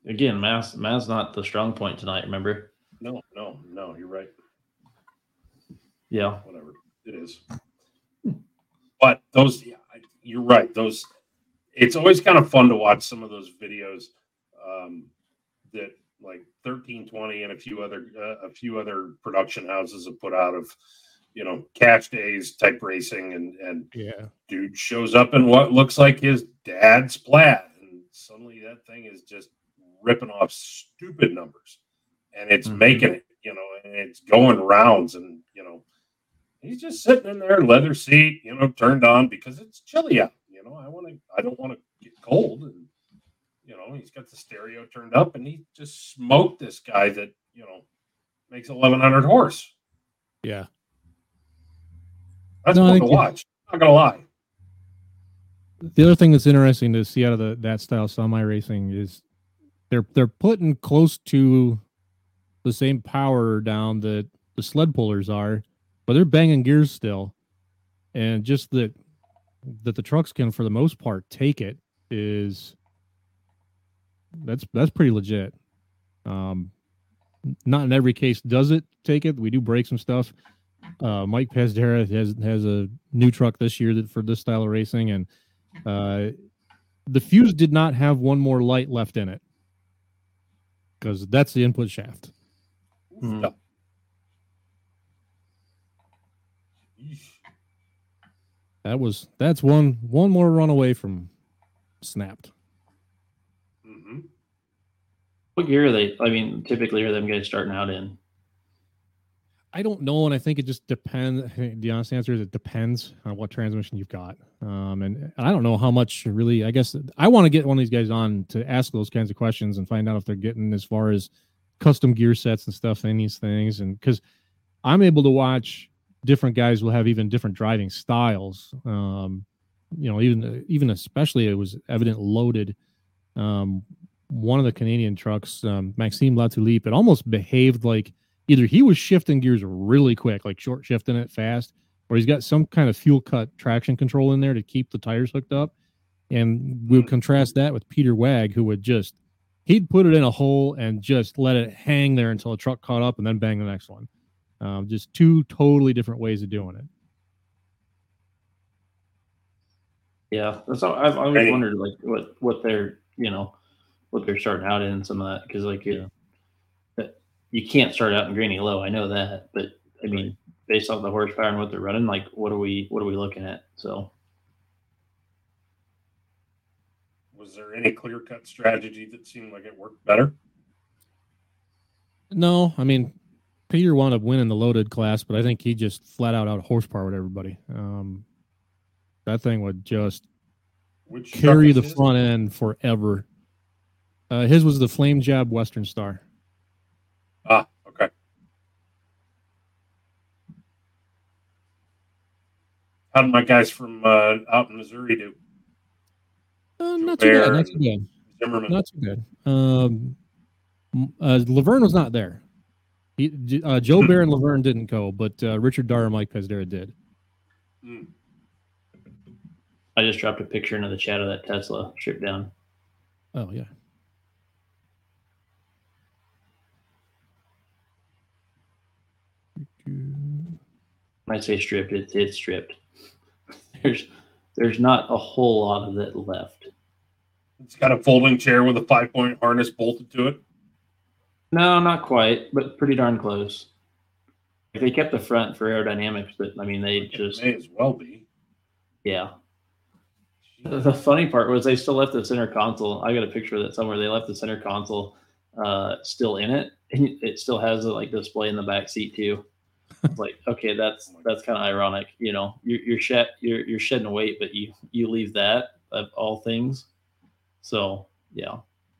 Again, math math's not the strong point tonight, remember? No, no, no. You're right. Yeah. Whatever it is. But those, yeah, you're right. Those, it's always kind of fun to watch some of those videos um, that like 1320 and a few other uh, a few other production houses have put out of you know cash days type racing and and Yeah. dude shows up in what looks like his dad's plaid and suddenly that thing is just ripping off stupid numbers and it's Mhm. making it you know and it's going rounds and you know he's just sitting in there leather seat you know turned on because it's chilly out you know. I want to i don't want to get cold and you know he's got the stereo turned up and he just smoked this guy that you know makes 1100 horse. Yeah. that's No, fun to watch not gonna lie. The other thing that's interesting to see out of the that style semi racing is they're they're putting close to the same power down that the sled pullers are, but they're banging gears still. And just that that the trucks can for the most part take it is that's that's pretty legit. Um not in every case does it take it. We do break some stuff. Uh, Mike Pazdera has has a new truck this year that for this style of racing, and uh, the fuse did not have one more light left in it because that's the input shaft. Mhm. That was that's one one more run away from snapped. Mm-hmm. What gear are they? I mean, typically are them guys starting out in? I don't know, and I think it just depends. The honest answer is it depends on what transmission you've got, um, and I don't know how much really. I guess I want to get one of these guys on to ask those kinds of questions and find out if they're getting as far as custom gear sets and stuff in these things, and because I'm able to watch different guys will have even different driving styles. Um, you know, even even especially it was evident loaded. Um, one of the Canadian trucks, um, Maxime Latulippe, it almost behaved like either he was shifting gears really quick, like short shifting it fast, or he's got some kind of fuel cut traction control in there to keep the tires hooked up. And we would contrast that with Peter Wag, who would just he'd put it in a hole and just let it hang there until a truck caught up and then bang the next one. Um, just two totally different ways of doing it. Yeah, that's all, I've always Right. wondered like what what they're you know what they're starting out in some of that because like you that you can't start out in Granny Low. I know that, but I mean based off the horsepower and what they're running, like what are we what are we looking at? So Was there any clear cut strategy that seemed like it worked better? No, I mean Peter wound up winning the loaded class, but I think he just flat out out horsepower with everybody. Um, that thing would just Which carry the front end forever. Uh, his was the Flame Jab Western Star. Ah, okay. How did my guys from uh, out in Missouri do? Uh, not too bad. Not too bad. Zimmerman. Not too bad. Um, uh, Laverne was not there. He, uh, Joe Bear and Laverne didn't go, but uh, Richard Darr and Mike Pazdera did. Hmm. I just dropped a picture into the chat of that Tesla stripped down. Oh yeah. When I say stripped, it's it's stripped. There's there's not a whole lot of it left. It's got a folding chair with a five point harness bolted to it. No, not quite, but pretty darn close. They kept the front for aerodynamics, but I mean they just May as well be. yeah. The the funny part was they still left the center console. I got a picture of that somewhere. They left the center console uh, still in it, and it still has a like display in the back seat too. It's like okay, that's *laughs* that's kind of ironic. You know, you're you're shed you're you're shedding weight, but you you leave that of all things. So yeah,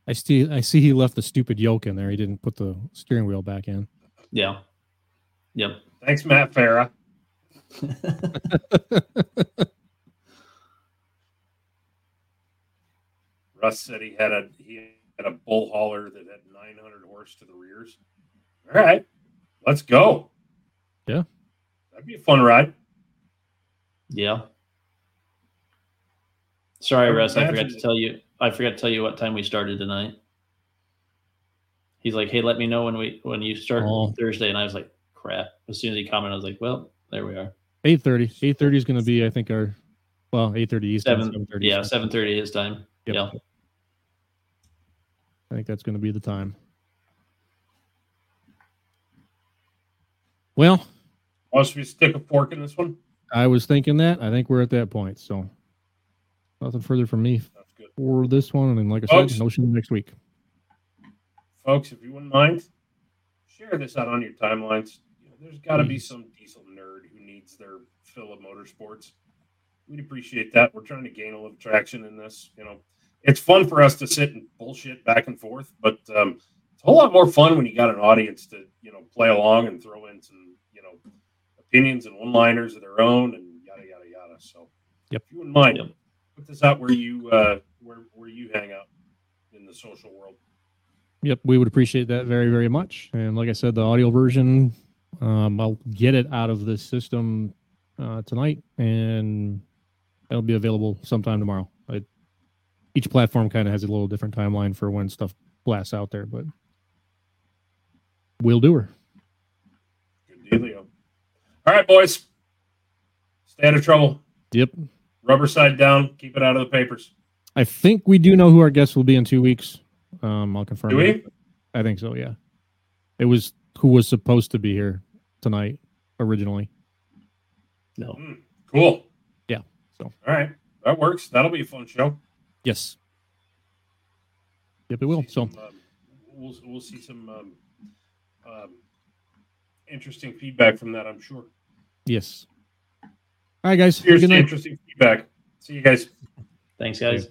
I see. I see he left the stupid yoke in there. He didn't put the steering wheel back in. yeah, yep. Thanks, Matt Farah. *laughs* Russ said he had a he had a bull hauler that had 900 horse to the rears. All right, let's go. Yeah. that'd be a fun ride. Yeah. Sorry, Russ. I forgot to tell you. I forgot to tell you what time we started tonight. He's like, "Hey, let me know when we when you start Oh. Thursday," and I was like, "Crap!" As soon as he commented, I was like, "Well, there we are." Eight thirty. Eight thirty is going to be, I think, our well, eight thirty Eastern. Seven, 7:30 yeah, seven thirty is time. Yep. Yeah, I think that's going to be the time. Well, oh, Must we stick a fork in this one? I was thinking that. I think we're at that point. So nothing further from me That's good, for this one. And like I Folks. said, no show next week. folks. If you wouldn't mind, share this out on your timelines. You know, there's got to be some diesel nerd who needs their fill of motorsports. We'd appreciate that. We're trying to gain a little traction in this. You know, it's fun for us to sit and bullshit back and forth, but um, it's a whole lot more fun when you got an audience to you know play along and throw in some you know opinions and one-liners of their own and yada yada yada. So, Yep. if you wouldn't mind, Yep. Put this out where you uh, where where you hang out in the social world. Yep, we would appreciate that very, very much. And like I said, the audio version, um, I'll get it out of this system uh, tonight, and it'll be available sometime tomorrow. I, each platform kind of has a little different timeline for when stuff blasts out there, but we'll do her. Good dealio. All right, boys. Stay out of trouble. Yep. Rubber side down. Keep it out of the papers. I think we do know who our guest will be in two weeks. Um, I'll confirm. Do it. we? I think so. Yeah. It was who was supposed to be here tonight originally. no, Hmm, cool. Yeah, so. All right. That works. That'll be a fun show. Yes. Yep, it will. See So some, um, we'll we'll see some um, um, interesting feedback from that. I'm sure. yes. All right, guys. Here's good interesting feedback. See you guys. thanks, guys.